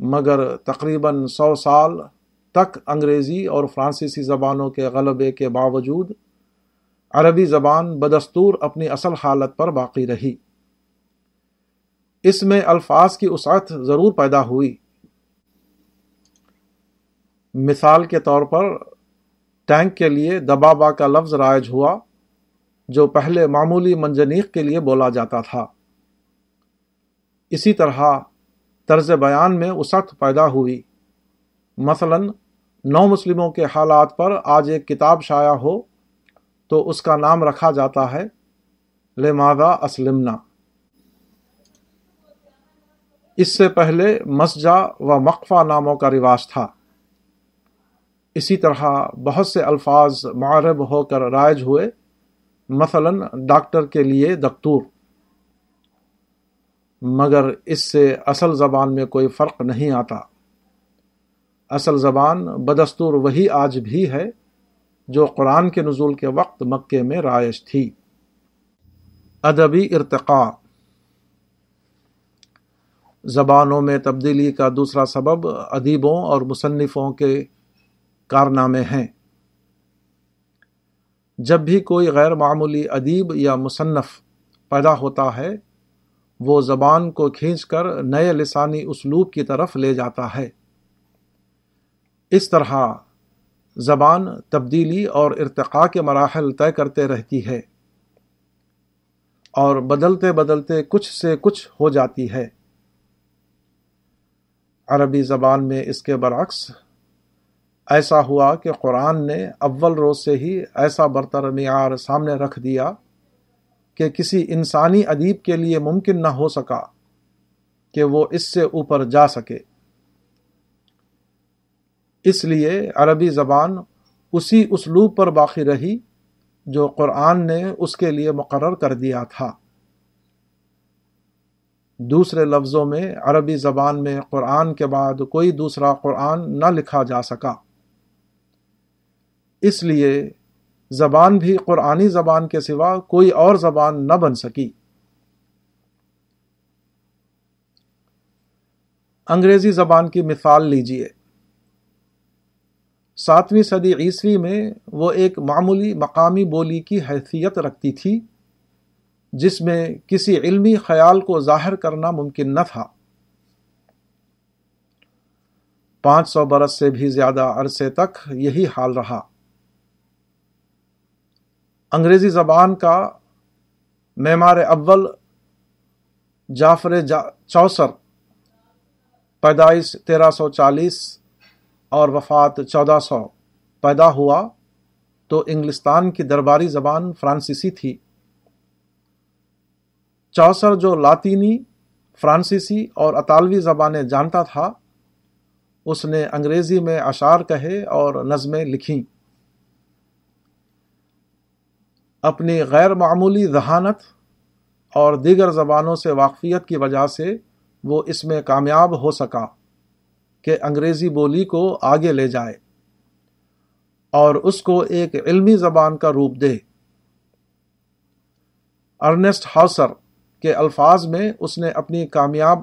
مگر تقریباً سو سال تک انگریزی اور فرانسیسی زبانوں کے غلبے کے باوجود عربی زبان بدستور اپنی اصل حالت پر باقی رہی۔ اس میں الفاظ کی وسعت ضرور پیدا ہوئی۔ مثال کے طور پر ٹینک کے لیے دبابا کا لفظ رائج ہوا، جو پہلے معمولی منجنیق کے لیے بولا جاتا تھا۔ اسی طرح طرز بیان میں وسعت پیدا ہوئی۔ مثلاً نو مسلموں کے حالات پر آج ایک کتاب شائع ہو تو اس کا نام رکھا جاتا ہے، لماذا اسلمنا؟ اس سے پہلے مسجا و مقفہ ناموں کا رواج تھا۔ اسی طرح بہت سے الفاظ معرب ہو کر رائج ہوئے، مثلا ڈاکٹر کے لیے دکتور۔ مگر اس سے اصل زبان میں کوئی فرق نہیں آتا۔ اصل زبان بدستور وہی آج بھی ہے جو قرآن کے نزول کے وقت مکے میں رائش تھی۔ ادبی ارتقاء۔ زبانوں میں تبدیلی کا دوسرا سبب ادیبوں اور مصنفوں کے کارنامے ہیں۔ جب بھی کوئی غیر معمولی ادیب یا مصنف پیدا ہوتا ہے وہ زبان کو کھینچ کر نئے لسانی اسلوب کی طرف لے جاتا ہے۔ اس طرح زبان تبدیلی اور ارتقاء کے مراحل طے کرتے رہتی ہے اور بدلتے بدلتے کچھ سے کچھ ہو جاتی ہے۔ عربی زبان میں اس کے برعکس ایسا ہوا کہ قرآن نے اول روز سے ہی ایسا برتر معیار سامنے رکھ دیا کہ کسی انسانی ادیب کے لیے ممکن نہ ہو سکا کہ وہ اس سے اوپر جا سکے۔ اس لیے عربی زبان اسی اسلوب پر باقی رہی جو قرآن نے اس کے لیے مقرر کر دیا تھا۔ دوسرے لفظوں میں عربی زبان میں قرآن کے بعد کوئی دوسرا قرآن نہ لکھا جا سکا۔ اس لیے زبان بھی قرآنی زبان کے سوا کوئی اور زبان نہ بن سکی۔ انگریزی زبان کی مثال لیجیے ساتویں صدی عیسوی میں وہ ایک معمولی مقامی بولی کی حیثیت رکھتی تھی، جس میں کسی علمی خیال کو ظاہر کرنا ممکن نہ تھا۔ پانچ سو برس سے بھی زیادہ عرصے تک یہی حال رہا۔ انگریزی زبان کا معمار اول جعفر جا چوسر، پیدائش تیرہ سو چالیس اور وفات چودہ سو پیدا ہوا تو انگلستان کی درباری زبان فرانسیسی تھی۔ چوسر جو لاطینی، فرانسیسی اور اطالوی زبانیں جانتا تھا، اس نے انگریزی میں اشعار کہے اور نظمیں لکھیں۔ اپنی غیر معمولی ذہانت اور دیگر زبانوں سے واقفیت کی وجہ سے وہ اس میں کامیاب ہو سکا کہ انگریزی بولی کو آگے لے جائے اور اس کو ایک علمی زبان کا روپ دے۔ ارنسٹ ہاؤسر کے الفاظ میں اس نے اپنی کامیاب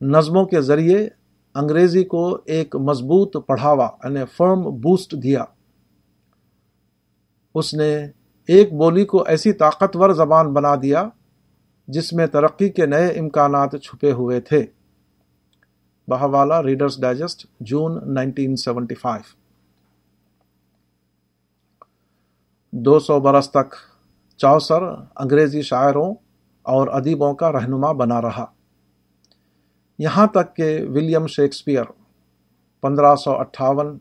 نظموں کے ذریعے انگریزی کو ایک مضبوط پڑھاوا یعنی فرم بوسٹ دیا۔ اس نے ایک بولی کو ایسی طاقتور زبان بنا دیا جس میں ترقی کے نئے امکانات چھپے ہوئے تھے۔ بہوالا Reader's Digest, June nineteen seventy five. دو سو برس تک چوسر انگریزی شاعروں اور ادیبوں کا رہنما بنا رہا۔ یہاں تک کہ ولیم شیکسپیئر پندرہ سو اٹھاون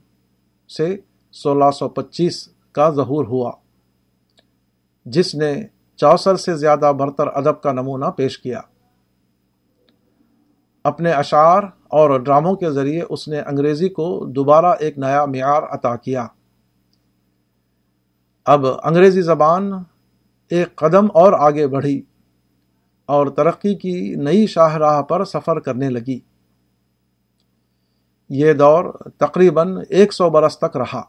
سے سولہ سو پچیس کا ظہور ہوا۔ جس نے چوسر سے زیادہ برتر ادب کا نمونہ پیش کیا۔ اپنے اشعار اور ڈراموں کے ذریعے اس نے انگریزی کو دوبارہ ایک نیا معیار عطا کیا۔ اب انگریزی زبان ایک قدم اور آگے بڑھی اور ترقی کی نئی شاہراہ پر سفر کرنے لگی۔ یہ دور تقریباً ایک سو برس تک رہا۔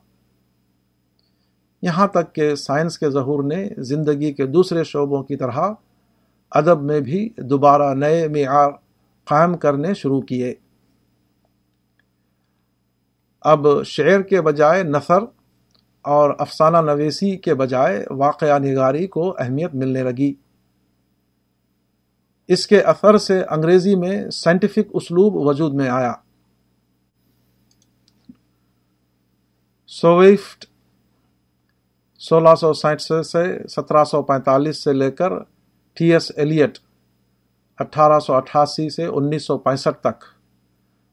یہاں تک کہ سائنس کے ظہور نے زندگی کے دوسرے شعبوں کی طرح ادب میں بھی دوبارہ نئے معیار قائم کرنے شروع کیے۔ اب شعر کے بجائے نثر اور افسانہ نویسی کے بجائے واقعہ نگاری کو اہمیت ملنے لگی۔ اس کے اثر سے انگریزی میں سائنٹیفک اسلوب وجود میں آیا۔ سویفٹ سولہ سو سینٹ سے سترہ سو پینتالیس سے لے کر ٹی ایس ایلیٹ اٹھارہ سو اٹھاسی سے انیس سو پینسٹھ تک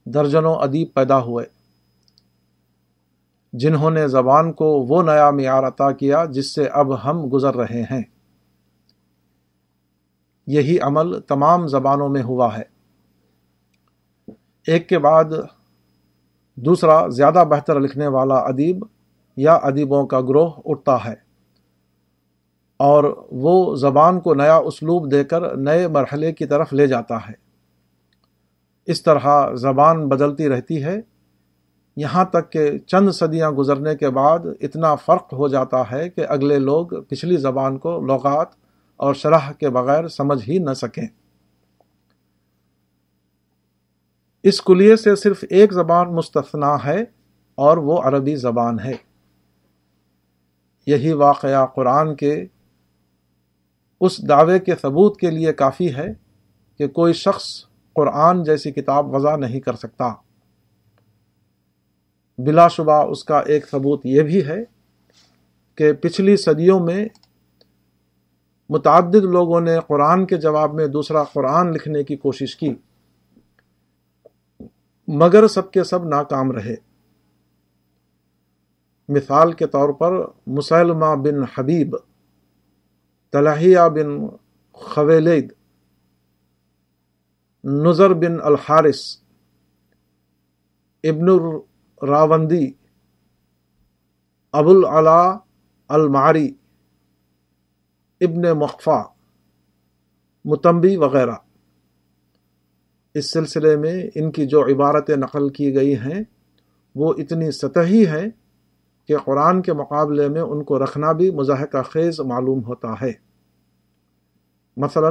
درجنوں ادیب پیدا ہوئے۔ جنہوں نے زبان کو وہ نیا معیار عطا کیا جس سے اب ہم گزر رہے ہیں۔ یہی عمل تمام زبانوں میں ہوا ہے۔ ایک کے بعد دوسرا زیادہ بہتر لکھنے والا ادیب یا ادیبوں کا گروہ اٹھتا ہے۔ اور وہ زبان کو نیا اسلوب دے کر نئے مرحلے کی طرف لے جاتا ہے۔ اس طرح زبان بدلتی رہتی ہے۔ یہاں تک کہ چند صدیاں گزرنے کے بعد اتنا فرق ہو جاتا ہے کہ اگلے لوگ پچھلی زبان کو لغات اور شرح کے بغیر سمجھ ہی نہ سکیں۔ اس کلیے سے صرف ایک زبان مستثنا ہے اور وہ عربی زبان ہے۔ یہی واقعہ قرآن کے اس دعوے کے ثبوت کے لیے کافی ہے کہ کوئی شخص قرآن جیسی کتاب وضع نہیں کر سکتا۔ بلا شبہ اس کا ایک ثبوت یہ بھی ہے کہ پچھلی صدیوں میں متعدد لوگوں نے قرآن کے جواب میں دوسرا قرآن لکھنے کی کوشش کی، مگر سب کے سب ناکام رہے۔ مثال کے طور پر مسلمہ بن حبیب طلحیہ بن خویلد نظر بن الحارث، ابن الراوندی، ابو العلا المعری، ابن مخفا متمبی وغیرہ۔ اس سلسلے میں ان کی جو عبارتیں نقل کی گئی ہیں، وہ اتنی سطحی ہیں کہ قرآن کے مقابلے میں ان کو رکھنا بھی مضحکہ خیز معلوم ہوتا ہے۔ مثلا،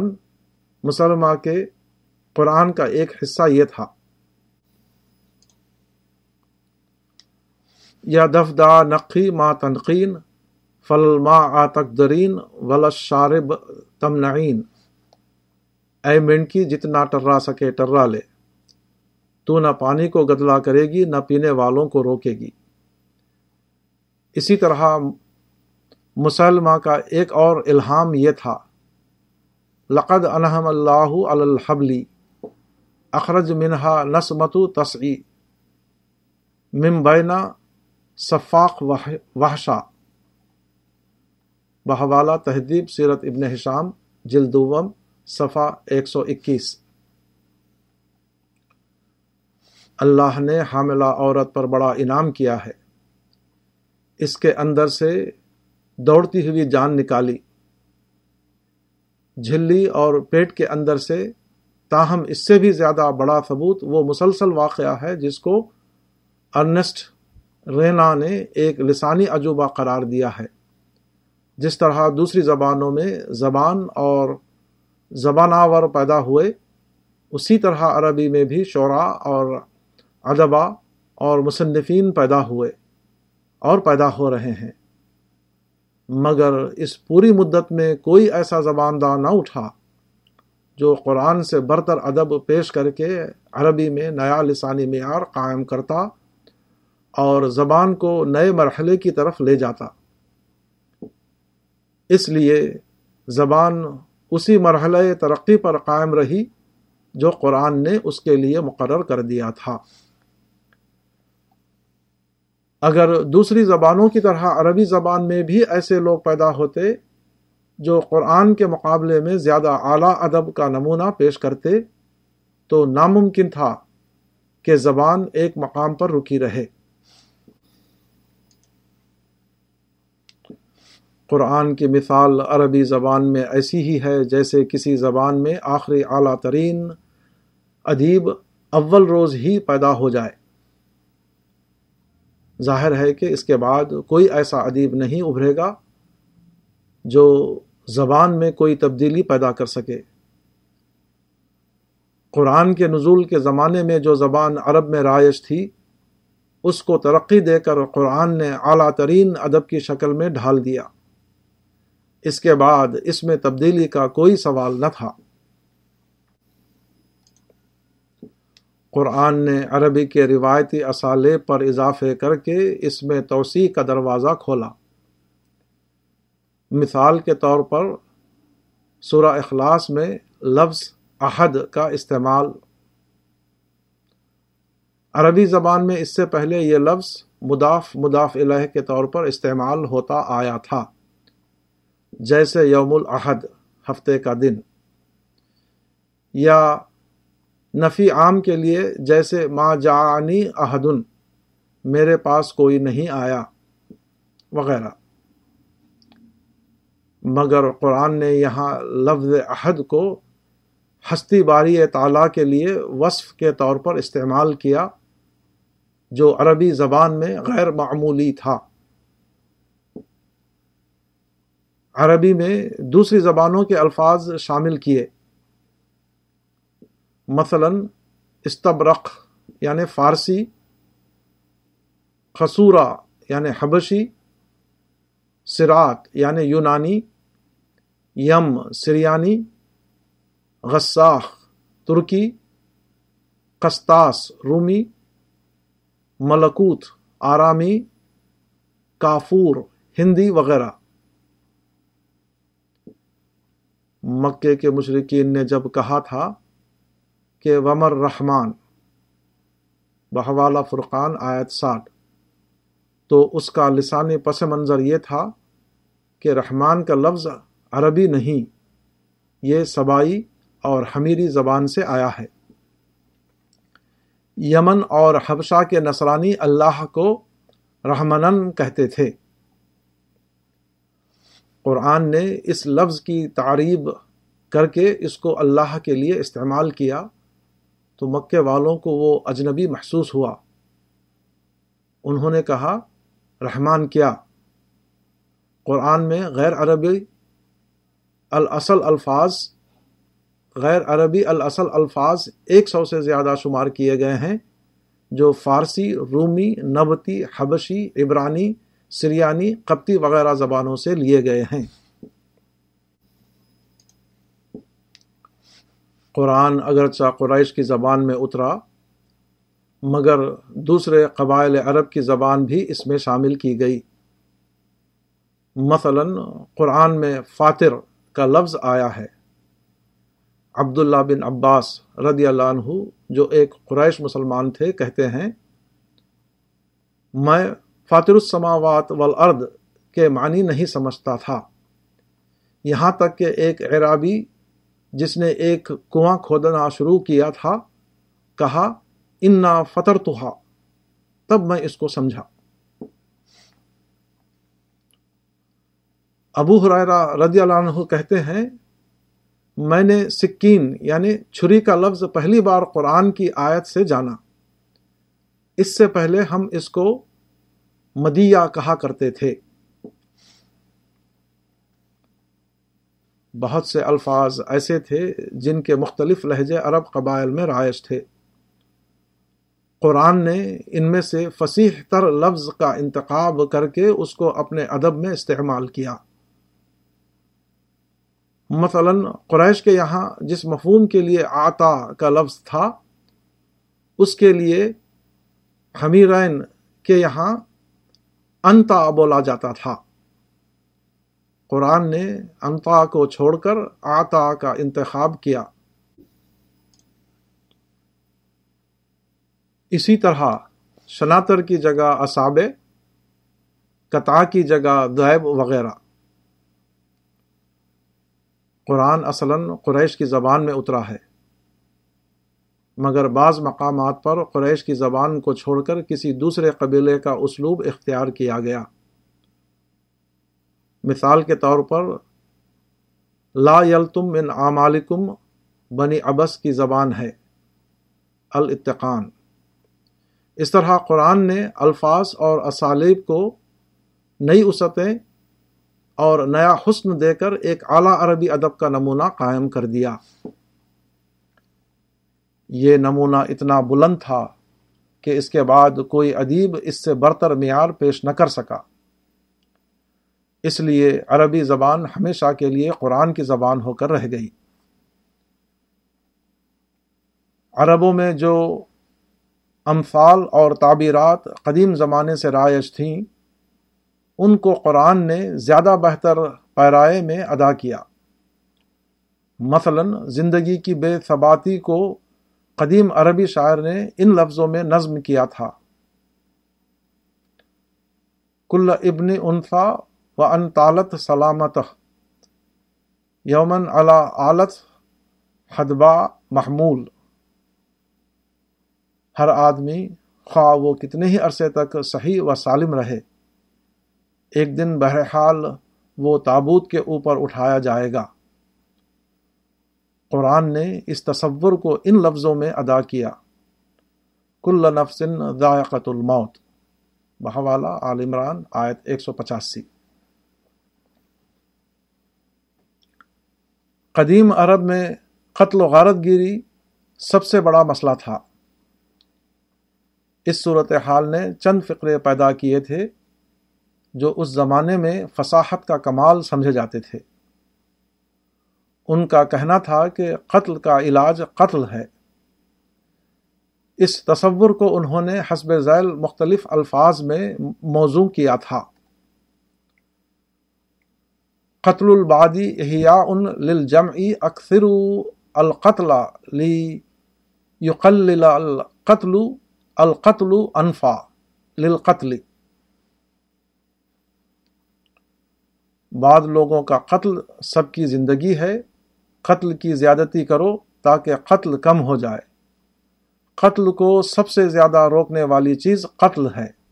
مسلمہ کے قرآن کا ایک حصہ یہ تھا۔ یا دفدا نقی ما تنقین فل ما آ تقدرین ولاشارب تمنعین۔ اے مینکی، جتنا ٹرا سکے ٹرا لے۔ تو نہ پانی کو گدلا کرے گی، نہ پینے والوں کو روکے گی۔ اسی طرح مسلمہ کا ایک اور الہام یہ تھا، لقد انہم اللہ الحبلی اخرج منہا نسمت تسعی ممبینہ صفاق وحشا۔ بحوالہ تہذیب سیرت ابن حشام جلدوم صفحہ ایک سو اکیس۔ اللہ نے حاملہ عورت پر بڑا انعام کیا ہے۔ اس کے اندر سے دوڑتی ہوئی جان نکالی، جھلی اور پیٹ کے اندر سے تاہم اس سے بھی زیادہ بڑا ثبوت وہ مسلسل واقعہ ہے جس کو ارنسٹ رینا نے ایک لسانی عجوبہ قرار دیا ہے، جس طرح دوسری زبانوں میں زبان اور زبان آور پیدا ہوئے، اسی طرح عربی میں بھی شعراء اور ادبا اور مصنفین پیدا ہوئے۔ اور پیدا ہو رہے ہیں۔ مگر اس پوری مدت میں کوئی ایسا زبان داں نہ اٹھا جو قرآن سے برتر ادب پیش کر کے عربی میں نیا لسانی معیار قائم کرتا اور زبان کو نئے مرحلے کی طرف لے جاتا۔ اس لیے زبان اسی مرحلہ ترقی پر قائم رہی جو قرآن نے اس کے لیے مقرر کر دیا تھا۔ اگر دوسری زبانوں کی طرح عربی زبان میں بھی ایسے لوگ پیدا ہوتے جو قرآن کے مقابلے میں زیادہ اعلیٰ ادب کا نمونہ پیش کرتے، تو ناممکن تھا کہ زبان ایک مقام پر رکی رہے۔ قرآن کی مثال عربی زبان میں ایسی ہی ہے جیسے کسی زبان میں آخری اعلیٰ ترین، ادیب، اول روز ہی پیدا ہو جائے۔ ظاہر ہے کہ اس کے بعد کوئی ایسا ادیب نہیں ابھرے گا جو زبان میں کوئی تبدیلی پیدا کر سکے۔ قرآن کے نزول کے زمانے میں جو زبان عرب میں رائج تھی، اس کو ترقی دے کر قرآن نے اعلیٰ ترین ادب کی شکل میں ڈھال دیا۔ اس کے بعد اس میں تبدیلی کا کوئی سوال نہ تھا۔ قرآن نے عربی کے روایتی اصالے پر اضافے کر کے اس میں توسیع کا دروازہ کھولا۔ مثال کے طور پر سورہ اخلاص میں لفظ عہد کا استعمال۔ عربی زبان میں اس سے پہلے یہ لفظ مداف مداف الہ کے طور پر استعمال ہوتا آیا تھا، جیسے یوم الاحد، ہفتے کا دن، یا نفی عام کے لیے جیسے ما جانی احدن، میرے پاس کوئی نہیں آیا، وغیرہ۔ مگر قرآن نے یہاں لفظ عہد کو ہستی باری تعالیٰ کے لیے وصف کے طور پر استعمال کیا، جو عربی زبان میں غیر معمولی تھا۔ عربی میں دوسری زبانوں کے الفاظ شامل کیے۔ مثلا استبرق یعنی فارسی خصورہ یعنی حبشی، سرات یعنی یونانی، یم، سریانی، غساخ، ترکی، قسطاس، رومی، ملکوت، آرامی، کافور، ہندی وغیرہ۔ مکے کے مشرقین نے جب کہا تھا کہ ومر رحمان بحوالہ فرقان آیت ساٹھ۔ تو اس کا لسانی پس منظر یہ تھا کہ رحمان کا لفظ عربی نہیں، یہ سبائی اور حمیری زبان سے آیا ہے۔ یمن اور حبشہ کے نصرانی اللہ کو رحمنن کہتے تھے۔ قرآن نے اس لفظ کی تعریب کر کے اس کو اللہ کے لیے استعمال کیا۔ تو مکے والوں کو وہ اجنبی محسوس ہوا۔ انہوں نے کہا، رحمان کیا؟ قرآن میں غیر عربی الاصل الفاظ، غیر عربی الاصل الفاظ ایک سو سے زیادہ شمار کیے گئے ہیں، جو فارسی، رومی، نبتی، حبشی، عبرانی، سریانی، قبطی وغیرہ زبانوں سے لیے گئے ہیں۔ قرآن اگرچہ قریش کی زبان میں اترا، مگر دوسرے قبائل عرب کی زبان بھی اس میں شامل کی گئی۔ مثلا قرآن میں فاتر کا لفظ آیا ہے۔ عبداللہ بن عباس رضی اللہ عنہ، جو ایک قریش مسلمان تھے، کہتے ہیں، میں فاتر السماوات والارض کے معنی نہیں سمجھتا تھا۔ یہاں تک کہ ایک عرابی جس نے ایک کنواں کھودنا شروع کیا تھا، کہا، انا فتر توحا تب میں اس کو سمجھا۔ ابو حرائرہ رضی اللہ عنہ کہتے ہیں، میں نے سکین یعنی چھری کا لفظ پہلی بار قرآن کی آیت سے جانا۔ اس سے پہلے ہم اس کو مدیہ کہا کرتے تھے۔ بہت سے الفاظ ایسے تھے جن کے مختلف لہجے عرب قبائل میں رائج تھے۔ قرآن نے ان میں سے فصیح تر لفظ کا انتخاب کر کے اس کو اپنے ادب میں استعمال کیا۔ مثلا قریش کے یہاں جس مفہوم کے لیے آتا کا لفظ تھا، اس کے لیے حمیرین کے یہاں انتا بولا جاتا تھا۔ قرآن نے انتا کو چھوڑ کر آتا کا انتخاب کیا۔ اسی طرح شناتر کی جگہ اصابے کتا کی جگہ دیب وغیرہ۔ قرآن اصلاً قریش کی زبان میں اترا ہے، مگر بعض مقامات پر قریش کی زبان کو چھوڑ کر کسی دوسرے قبیلے کا اسلوب اختیار کیا گیا۔ مثال کے طور پر، لا یلتم من اعمالکم، بنی ابس کی زبان ہے الاتقان اس طرح قرآن نے الفاظ اور اسالیب کو نئی وسعتیں اور نیا حسن دے کر ایک اعلیٰ عربی ادب کا نمونہ قائم کر دیا۔ یہ نمونہ اتنا بلند تھا کہ اس کے بعد کوئی ادیب اس سے برتر معیار پیش نہ کر سکا۔ اس لیے عربی زبان ہمیشہ کے لیے قرآن کی زبان ہو کر رہ گئی۔ عربوں میں جو امثال اور تعبیرات قدیم زمانے سے رائج تھیں، ان کو قرآن نے زیادہ بہتر پیرائے میں ادا کیا۔ مثلا زندگی کی بے ثباتی کو قدیم عربی شاعر نے ان لفظوں میں نظم کیا تھا۔ کل ابن انفا و ان طالت سلامت یومن علا عالت حدبہ محمول. ہر آدمی خواہ وہ کتنے ہی عرصے تک صحیح و سالم رہے، ایک دن بہرحال وہ تابوت کے اوپر اٹھایا جائے گا۔ قرآن نے اس تصور کو ان لفظوں میں ادا کیا۔ کل نفس ذائقت الموت بحوالہ عال عمران آیت ایک سو پچاسی۔ قدیم عرب میں قتل و غارت گیری سب سے بڑا مسئلہ تھا۔ اس صورت حال نے چند فقرے پیدا کیے تھے جو اس زمانے میں فصاحت کا کمال سمجھے جاتے تھے۔ ان کا کہنا تھا کہ قتل کا علاج قتل ہے۔ اس تصور کو انہوں نے حسب ذیل مختلف الفاظ میں موضوع کیا تھا۔ قتل البادی احیاء للجمعی اکثر القتل لی یقل القتل القتل انفا للقتل۔ بعض لوگوں کا قتل سب کی زندگی ہے، قتل کی زیادتی کرو تاکہ قتل کم ہو جائے۔ قتل کو سب سے زیادہ روکنے والی چیز قتل ہے۔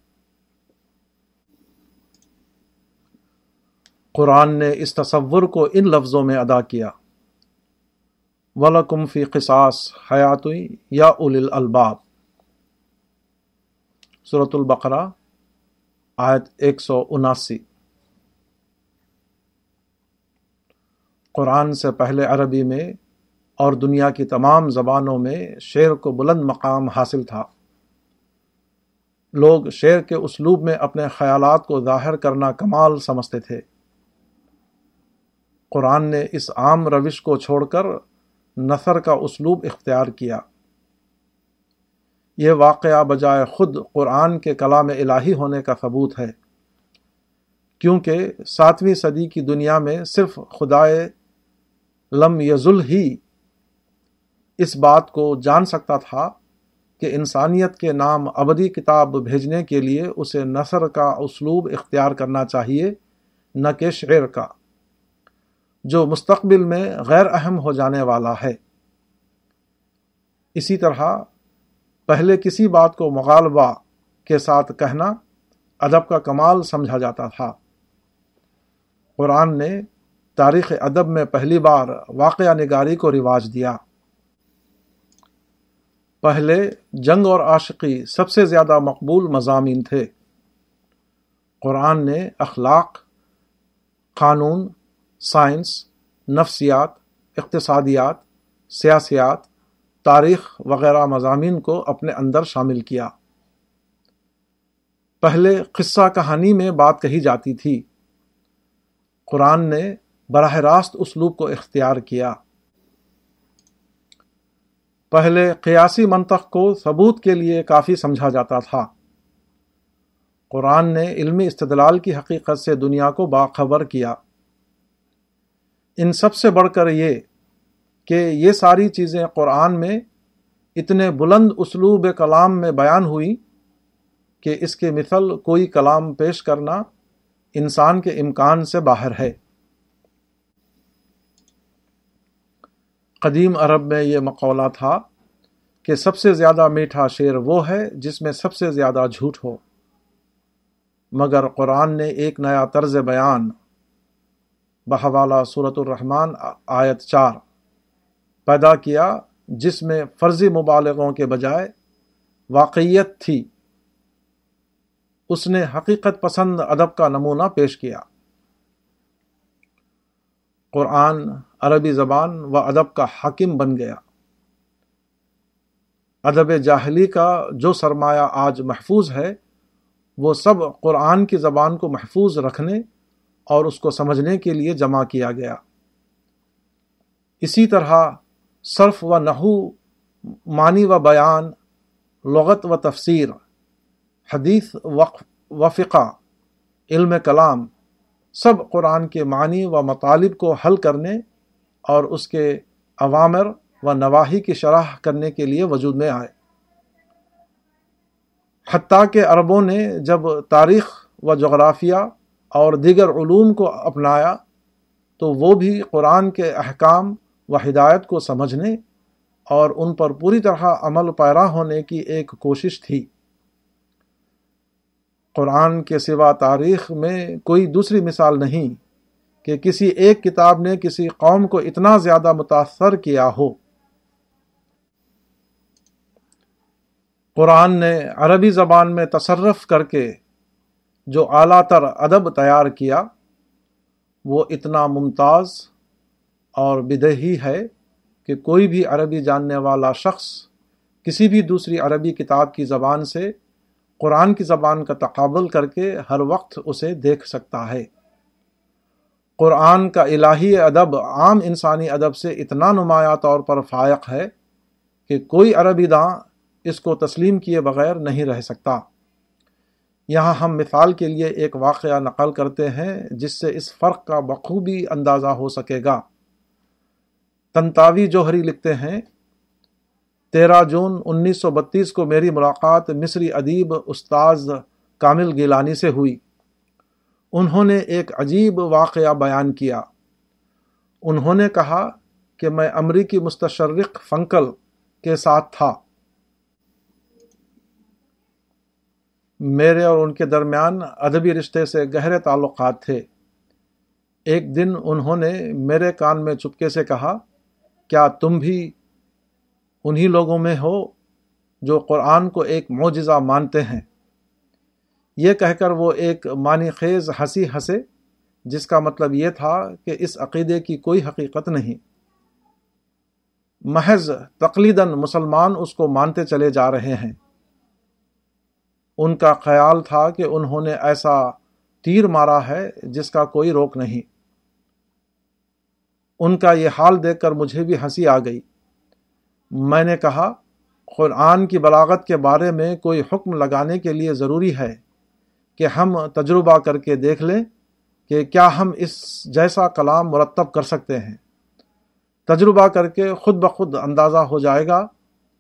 قرآن نے اس تصور کو ان لفظوں میں ادا کیا۔ وَلَكُمْ فِي قِصَاص حَيَاتُ یا اول الباب صورت البقرہ، آیت ایک سو اناسی۔ قرآن سے پہلے عربی میں اور دنیا کی تمام زبانوں میں شعر کو بلند مقام حاصل تھا۔ لوگ شعر کے اسلوب میں اپنے خیالات کو ظاہر کرنا کمال سمجھتے تھے۔ قرآن نے اس عام روش کو چھوڑ کر نثر کا اسلوب اختیار کیا۔ یہ واقعہ بجائے خود قرآن کے کلام الہی ہونے کا ثبوت ہے۔ کیونکہ ساتویں صدی کی دنیا میں صرف خدائے لم یزل ہی اس بات کو جان سکتا تھا کہ انسانیت کے نام ابدی کتاب بھیجنے کے لیے اسے نثر کا اسلوب اختیار کرنا چاہیے، نہ کہ شعر کا۔ جو مستقبل میں غیر اہم ہو جانے والا ہے۔ اسی طرح پہلے کسی بات کو مغالبہ کے ساتھ کہنا ادب کا کمال سمجھا جاتا تھا۔ قرآن نے تاریخ ادب میں پہلی بار واقعہ نگاری کو رواج دیا۔ پہلے جنگ اور عاشقی سب سے زیادہ مقبول مضامین تھے۔ قرآن نے اخلاق، قانون سائنس، نفسیات، اقتصادیات، سیاسیات، تاریخ وغیرہ مضامین کو اپنے اندر شامل کیا۔ پہلے قصہ کہانی میں بات کہی جاتی تھی۔ قرآن نے براہ راست اسلوب کو اختیار کیا۔ پہلے قیاسی منطق کو ثبوت کے لیے کافی سمجھا جاتا تھا۔ قرآن نے علمی استدلال کی حقیقت سے دنیا کو باخبر کیا۔ ان سب سے بڑھ کر یہ کہ یہ ساری چیزیں قرآن میں اتنے بلند اسلوب کلام میں بیان ہوئی کہ اس کے مثل کوئی کلام پیش کرنا انسان کے امکان سے باہر ہے۔ قدیم عرب میں یہ مقولہ تھا کہ سب سے زیادہ میٹھا شعر وہ ہے جس میں سب سے زیادہ جھوٹ ہو۔ مگر قرآن نے ایک نیا طرز بیان بحوالہ صورت الرحمن، آیت چار۔ پیدا کیا جس میں فرضی مبالغوں کے بجائے واقعیت تھی۔ اس نے حقیقت پسند ادب کا نمونہ پیش کیا۔ قرآن، عربی زبان و ادب کا حاکم بن گیا۔ ادب جاہلی کا جو سرمایہ آج محفوظ ہے، وہ سب قرآن کی زبان کو محفوظ رکھنے اور اس کو سمجھنے کے لیے جمع کیا گیا۔ اسی طرح صرف و نحو، معنی و بیان، لغت و تفسیر، حدیث، وقف و فقہ، علم کلام، سب قرآن کے معنی و مطالب کو حل کرنے اور اس کے عوامر و نواحی کی شرح کرنے کے لیے وجود میں آئے۔ حتیٰ کہ عربوں نے جب تاریخ و جغرافیہ اور دیگر علوم کو اپنایا تو وہ بھی قرآن کے احکام و ہدایت کو سمجھنے اور ان پر پوری طرح عمل پیرا ہونے کی ایک کوشش تھی۔ قرآن کے سوا تاریخ میں کوئی دوسری مثال نہیں کہ کسی ایک کتاب نے کسی قوم کو اتنا زیادہ متاثر کیا ہو۔ قرآن نے عربی زبان میں تصرف کر کے جو اعلیٰ تر ادب تیار کیا، وہ اتنا ممتاز اور بدہی ہے کہ کوئی بھی عربی جاننے والا شخص کسی بھی دوسری عربی کتاب کی زبان سے قرآن کی زبان کا تقابل کر کے ہر وقت اسے دیکھ سکتا ہے۔ قرآن کا الہی ادب عام انسانی ادب سے اتنا نمایاں طور پر فائق ہے کہ کوئی عربی داں اس کو تسلیم کیے بغیر نہیں رہ سکتا۔ یہاں ہم مثال کے لیے ایک واقعہ نقل کرتے ہیں جس سے اس فرق کا بخوبی اندازہ ہو سکے گا۔ تنتاوی جوہری لکھتے ہیں، تیرہ جون انیس سو بتیس کو میری ملاقات مصری ادیب استاذ کامل گیلانی سے ہوئی۔ انہوں نے ایک عجیب واقعہ بیان کیا۔ انہوں نے کہا کہ میں امریکی مستشرق فنکل کے ساتھ تھا۔ میرے اور ان کے درمیان ادبی رشتے سے گہرے تعلقات تھے۔ ایک دن انہوں نے میرے کان میں چپکے سے کہا، کیا تم بھی انہی لوگوں میں ہو جو قرآن کو ایک معجزہ مانتے ہیں؟ یہ کہہ کر وہ ایک معنی خیز ہنسی ہنسے، جس کا مطلب یہ تھا کہ اس عقیدے کی کوئی حقیقت نہیں۔ محض تقلیداً مسلمان اس کو مانتے چلے جا رہے ہیں۔ ان کا خیال تھا کہ انہوں نے ایسا تیر مارا ہے جس کا کوئی روک نہیں۔ ان کا یہ حال دیکھ کر مجھے بھی ہنسی آ گئی۔ میں نے کہا، قرآن کی بلاغت کے بارے میں کوئی حکم لگانے کے لیے ضروری ہے کہ ہم تجربہ کر کے دیکھ لیں کہ کیا ہم اس جیسا کلام مرتب کر سکتے ہیں۔ تجربہ کر کے خود بخود اندازہ ہو جائے گا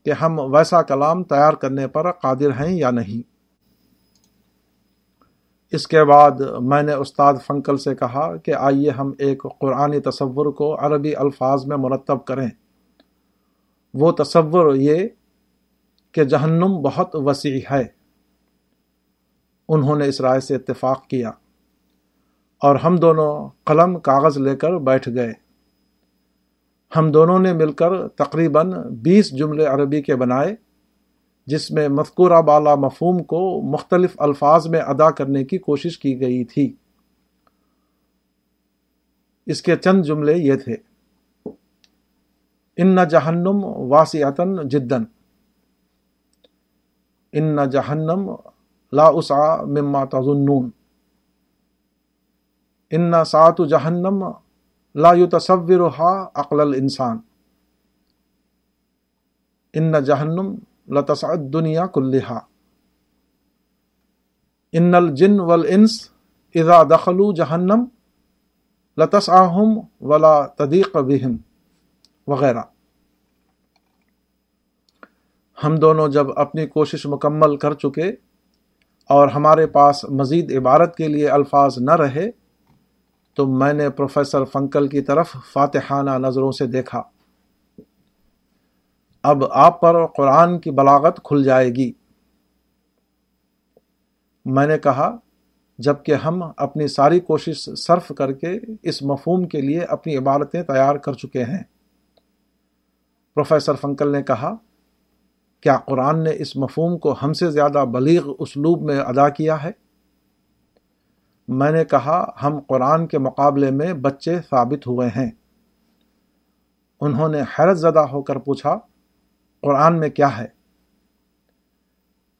کہ ہم ویسا کلام تیار کرنے پر قادر ہیں یا نہیں۔ اس کے بعد میں نے استاد فنکل سے کہا کہ آئیے ہم ایک قرآنی تصور کو عربی الفاظ میں مرتب کریں۔ وہ تصور یہ کہ جہنم بہت وسیع ہے۔ انہوں نے اس رائے سے اتفاق کیا اور ہم دونوں قلم، کاغذ لے کر بیٹھ گئے۔ ہم دونوں نے مل کر تقریباً بیس جملے عربی کے بنائے۔ جس میں مذکورہ بالا مفہوم کو مختلف الفاظ میں ادا کرنے کی کوشش کی گئی تھی۔ اس کے چند جملے یہ تھے۔ ان جہنم واسعتن جدن ان جہنم لا اسا مما تظنون۔ ان سات جہنم لا يتصورها عقل الانسان۔ ان جہنم لتسع الدنيا كلها۔ ان الجن والانس اذا دخلوا جہنم لتسعهم ولا تضيق بهم وغیرہ۔ ہم دونوں جب اپنی کوشش مکمل کر چکے اور ہمارے پاس مزید عبارت کے لیے الفاظ نہ رہے، تو میں نے پروفیسر فنکل کی طرف فاتحانہ نظروں سے دیکھا۔ اب آپ پر قرآن کی بلاغت کھل جائے گی۔ میں نے کہا، جبکہ ہم اپنی ساری کوشش صرف کر کے اس مفہوم کے لیے اپنی عبارتیں تیار کر چکے ہیں۔ پروفیسر فنکل نے کہا، کیا قرآن نے اس مفہوم کو ہم سے زیادہ بلیغ اسلوب میں ادا کیا ہے؟ میں نے کہا، ہم قرآن کے مقابلے میں بچے ثابت ہوئے ہیں۔ انہوں نے حیرت زدہ ہو کر پوچھا قرآن میں کیا ہے؟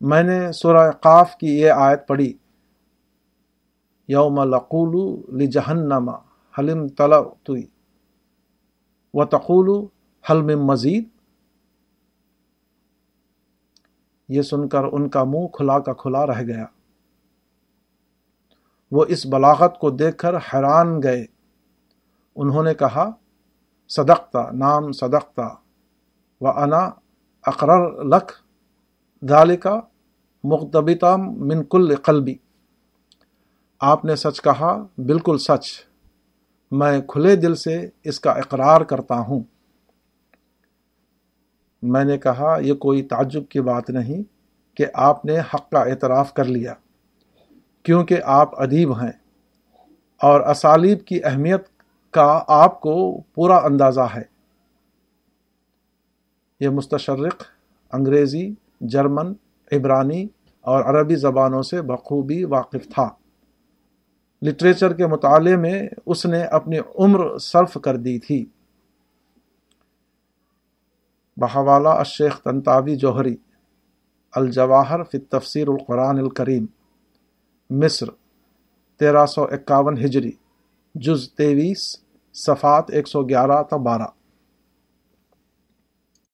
میں نے سورہ قاف کی یہ آیت پڑھی، یوم لقول لجہنم حلم تلوی و تقول حلم مزید؟ یہ سن کر ان کا منہ کھلا کا کھلا رہ گیا۔ وہ اس بلاغت کو دیکھ کر حیران گئے۔ انہوں نے کہا، صدقتا، نام صدقتا و انا اقرر لکھ دالکا مقتبتا من کل قلبی۔ آپ نے سچ کہا، بالکل سچ۔ میں کھلے دل سے اس کا اقرار کرتا ہوں۔ میں نے کہا، یہ کوئی تعجب کی بات نہیں کہ آپ نے حق کا اعتراف کر لیا، کیونکہ آپ ادیب ہیں۔ اور اسالیب کی اہمیت کا آپ کو پورا اندازہ ہے۔ یہ مستشرق، انگریزی، جرمن، عبرانی اور عربی زبانوں سے بخوبی واقف تھا۔ لٹریچر کے مطالعے میں اس نے اپنی عمر صرف کر دی تھی۔ بحوالہ الشیخ تنتاوی جوہری، الجواہر فی تفسیر القرآن الکریم، مصر، تیرہ سو اکاون ہجری، جز تیویس صفات ایک سو گیارہ تا بارہ۔